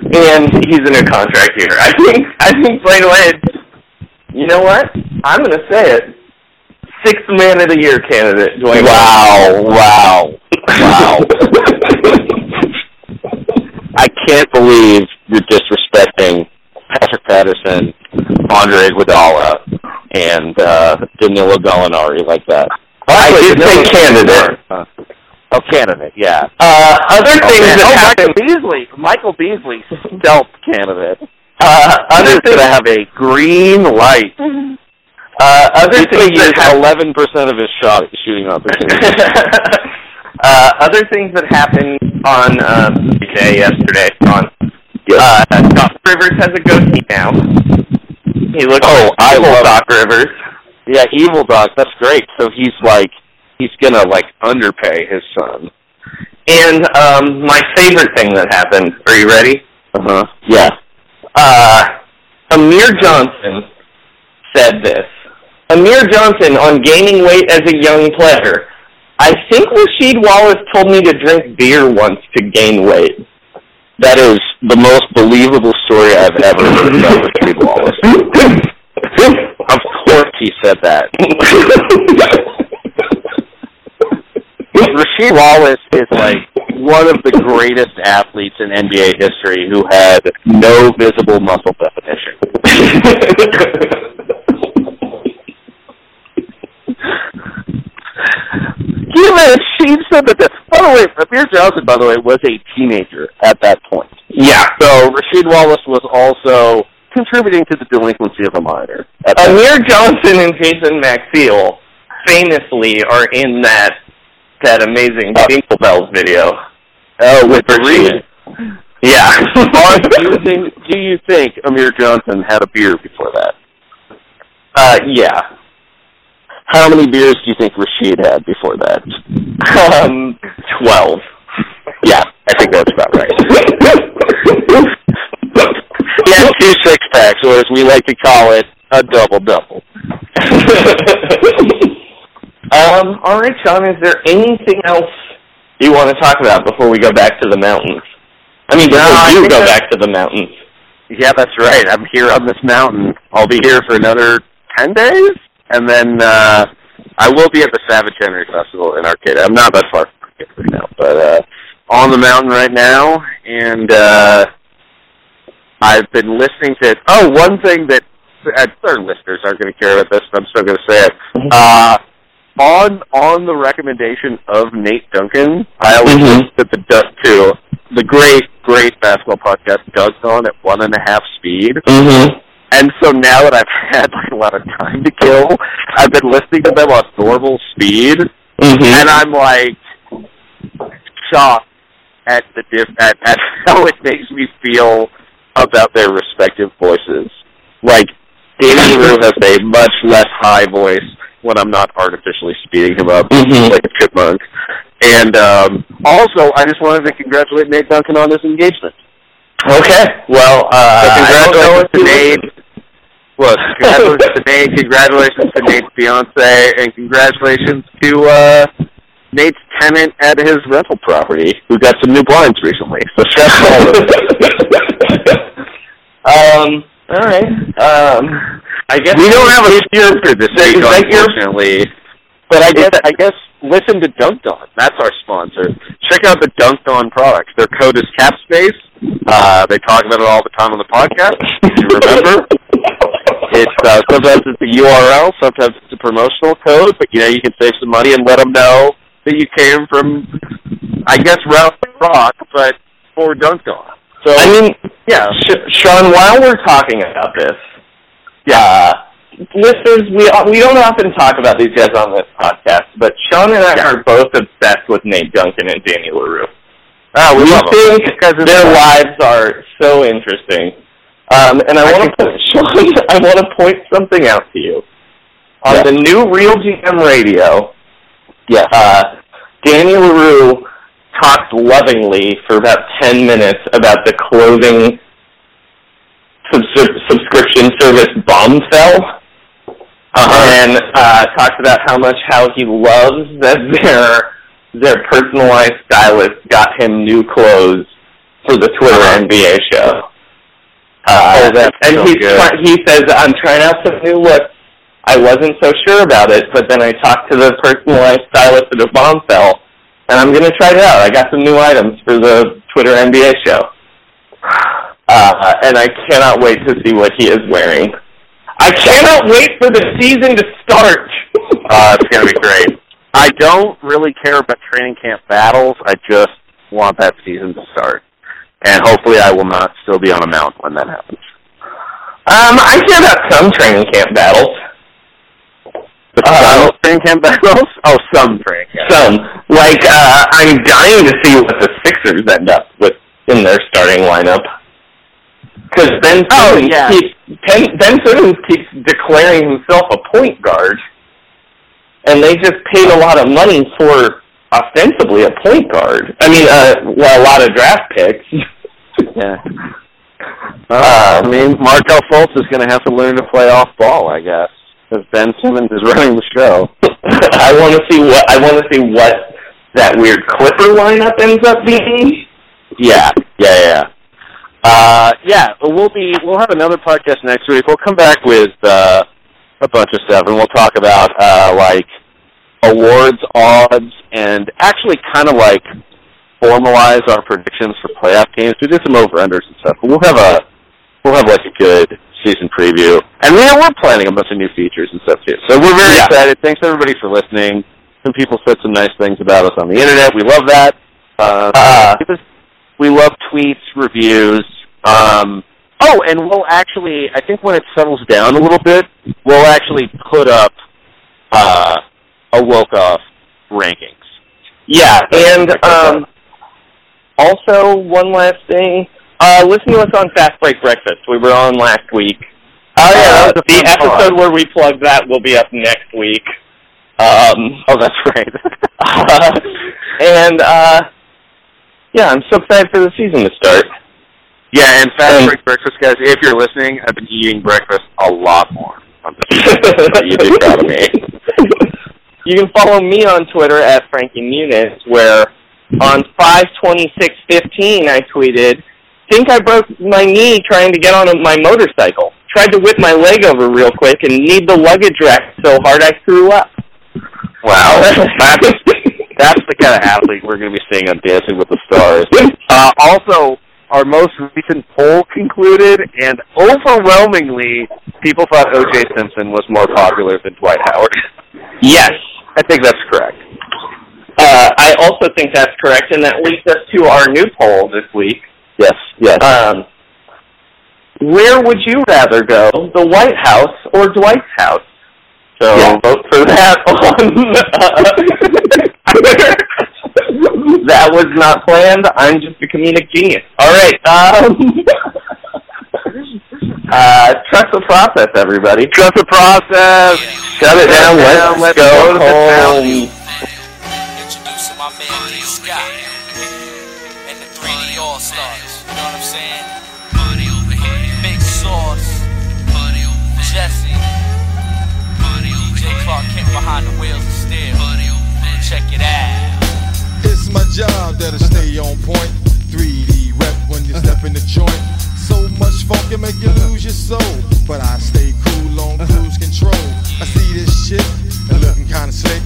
S3: and he's in a contract year. I think. I think Dwyane Wade. You know what? I'm going to say it. Sixth man of the year candidate. Dwyane.
S2: Wow! Wow! Wow! I can't believe you're disrespecting Patrick Patterson, Andre Iguodala and uh, Danilo Gallinari like that.
S3: I did say candidate.
S2: Oh, candidate, yeah.
S3: Uh, other
S2: Oh,
S3: things
S2: man.
S3: that
S2: oh,
S3: happened.
S2: Michael Beasley. Michael Beasley, stealth candidate.
S3: Uh, other things
S2: gonna have a green light.
S3: Uh, other
S2: He
S3: things that
S2: eleven percent of his shot shooting opportunities.
S3: uh, other things that happened on um, day yesterday. On uh, Doc Rivers has a goatee now. He looks
S2: Oh,
S3: like
S2: I
S3: evil
S2: love
S3: Doc Rivers.
S2: yeah, evil Doc. That's great. So he's like, he's gonna like underpay his son.
S3: And um, my favorite thing that happened. Are you ready?
S2: Uh huh. Yeah.
S3: Uh, Amir Johnson said this. Amir Johnson on gaining weight as a young player. I think Rasheed Wallace told me to drink beer once to gain weight.
S2: That is the most believable story I've ever heard about Rasheed Wallace. of course he said that. Rasheed Wallace is like one of the greatest athletes in NBA history who had no visible muscle definition. Given she said that. The, by the way, Amir Johnson, by the way, was a teenager at that point.
S3: Yeah.
S2: So Rasheed Wallace was also contributing to the delinquency of a minor.
S3: Amir Johnson and Jason Maxiell famously are in that that amazing Jingle Bells video.
S2: Oh, with the
S3: Rasheed. Yeah.
S2: Do you think do you think Amir Johnson had a beer before that?
S3: uh, yeah.
S2: How many beers do you think Rasheed had before that?
S3: Um, twelve.
S2: Yeah, I think that's about right. he had two six packs, or as we like to call it, a double double.
S3: um, all right, Sean. Is there anything else you want to talk about before we go back to the mountains? I mean,
S2: No,
S3: before
S2: I
S3: you go back to the mountains.
S2: Yeah, that's right. I'm here on this mountain. I'll be here for another ten days, and then uh I will be at the Savage Henry Festival in Arcata. I'm not that far from Arcata right now, but uh on the mountain right now, and uh I've been listening to. Oh, one thing that uh, our listeners aren't going to care about this, but I'm still going to say it. Uh, on on the recommendation of Nate Duncan, I always
S3: Mhm.
S2: listen to the Duck to the great great basketball podcast Doug's on at one and a half speed.
S3: Mm-hmm.
S2: And so now that I've had like a lot of time to kill, I've been listening to them on normal speed,
S3: Mm-hmm.
S2: and I'm like shocked at the diff at, at how it makes me feel about their respective voices. Like Danny Leroux has a much less high voice when I'm not artificially speeding him up
S3: Mhm.
S2: like a chipmunk. And um also I just wanted to congratulate Nate Duncan on his engagement.
S3: Okay. Well, uh,
S2: So
S3: I don't know
S2: congratulations to Nate. Well, congratulations to Nate, congratulations to Nate's fiance, and congratulations to uh, Nate's tenant at his rental property, who got some new blinds recently. So to all of.
S3: Um. All right. Um. I guess
S2: We don't have a sponsor this
S3: Is
S2: week,
S3: your-
S2: unfortunately. But I guess I guess listen to Dunc'd On. That's our sponsor. Check out the Dunc'd On products. Their code is Capspace. Uh, they talk about it all the time on the podcast. If you remember, it's uh, sometimes it's a URL, sometimes it's a promotional code, but you know you can save some money and let them know that you came from, I guess, Ralph Rock, but for Dunc'd On. So
S3: I mean,
S2: yeah,
S3: Sh- Sean, while we're talking about this, uh, listeners, we we don't often talk about these guys on this podcast, but Sean and I
S2: Yeah.
S3: are both obsessed with Nate Duncan and Danny Leroux.
S2: Ah, we,
S3: we
S2: love
S3: think
S2: Because
S3: their
S2: fun.
S3: lives are so interesting. Um, and I,
S2: I
S3: want to, Sean, I want to point something out to you. On
S2: Yeah.
S3: the new Real GM radio,
S2: Yeah.
S3: uh, Danny Leroux talked lovingly for about 10 minutes about the clothing subs- subscription service Bombfell. And uh, talked about how much how he loves that their their personalized stylist got him new clothes for the Twitter NBA show. Uh,
S2: Oh, that's
S3: and
S2: so
S3: he's
S2: good.
S3: try- he says, I'm trying out some new looks. I wasn't so sure about it, but then I talked to the personalized stylist at a Bombfell, and I'm going to try it out. I got some new items for the Twitter NBA show. Uh, and I cannot wait to see what he is wearing. I cannot wait for the season to start.
S2: Uh, it's gonna be great. I don't really care about training camp battles. I just want that season to start, and hopefully, I will not still be on a mount when that happens.
S3: Um, I care about some training camp battles.
S2: Uh, training camp battles? Oh, some training camp.
S3: Some. Like, uh, I'm dying to see what the Sixers end up with in their starting lineup. Because Ben
S2: Oh,
S3: Simmons
S2: yeah.
S3: keeps Ben, ben Simmons keeps declaring himself a point guard, and they just paid a lot of money for ostensibly a point guard. I mean, uh, well, a lot of draft picks.
S2: Yeah. Uh, I mean, Markelle Fultz is going to have to learn to play off ball, I guess, because Ben Simmons is running the show.
S3: I want to see what I want to see what that weird Clipper lineup ends up being.
S2: Yeah, yeah, yeah. Uh, yeah, we'll be we'll have another podcast next week. We'll come back with uh, a bunch of stuff, and we'll talk about uh, like awards, odds, and actually kind of like formalize our predictions for playoff games. We did some over unders and stuff, but we'll have a we'll have like a good season preview, and we we're planning a bunch of new features and stuff too. So we're very
S3: Yeah.
S2: excited. Thanks everybody for listening. Some people said some nice things about us on the internet. We love that. Uh,
S3: Uh,
S2: we love tweets, reviews. Um, oh, and we'll actually, I think when it settles down a little bit, we'll actually put up uh, a woke off rankings.
S3: Yeah, and um, also one last thing. Uh, listen to us on Fast Break Breakfast. We were on last week.
S2: Oh yeah,
S3: Uh, the episode
S2: pod.
S3: where we plug that will be up next week. Um,
S2: Oh, that's right.
S3: and uh, yeah, I'm so excited for the season to start.
S2: yeah, and fast
S3: Um,
S2: break breakfast, guys. If you're listening, I've been eating breakfast a lot more. on this. so you'd be proud of me.
S3: You can follow me on Twitter at Frankie Muniz, where on 52615 I tweeted, think I broke my knee trying to get on my motorcycle. Tried to whip my leg over real quick and need the luggage rack so hard I threw up.
S2: Wow, that's the kind of athlete we're going to be seeing on Dancing with the Stars. Uh, also, our most recent poll concluded, and overwhelmingly, people thought O.J. Simpson was more popular than Dwight Howard.
S3: Yes.
S2: I think that's correct.
S3: Uh, I also think that's correct, and that leads us to our new poll this week.
S2: Yes, yes.
S3: Um, where would you rather go, the White House or Dwight's house? So
S2: Yeah.
S3: vote for that on. that was not planned. I'm just a comedic genius. All right. Um, uh, trust the process, everybody.
S2: Trust the process.
S3: Shut it down. Let's,
S2: Let's
S3: go,
S2: go
S3: home.
S9: Introducing my man D Scott and the 3D All Stars. You know what I'm saying? Over here. Big Sauce. Clark Kent behind the wheels of steel. Check it out.
S10: It's my job that'll stay on point. 3D rep when you step in the joint. So much funk can make you lose your soul. But I stay cool on cruise control. I see this shit and looking kinda slick.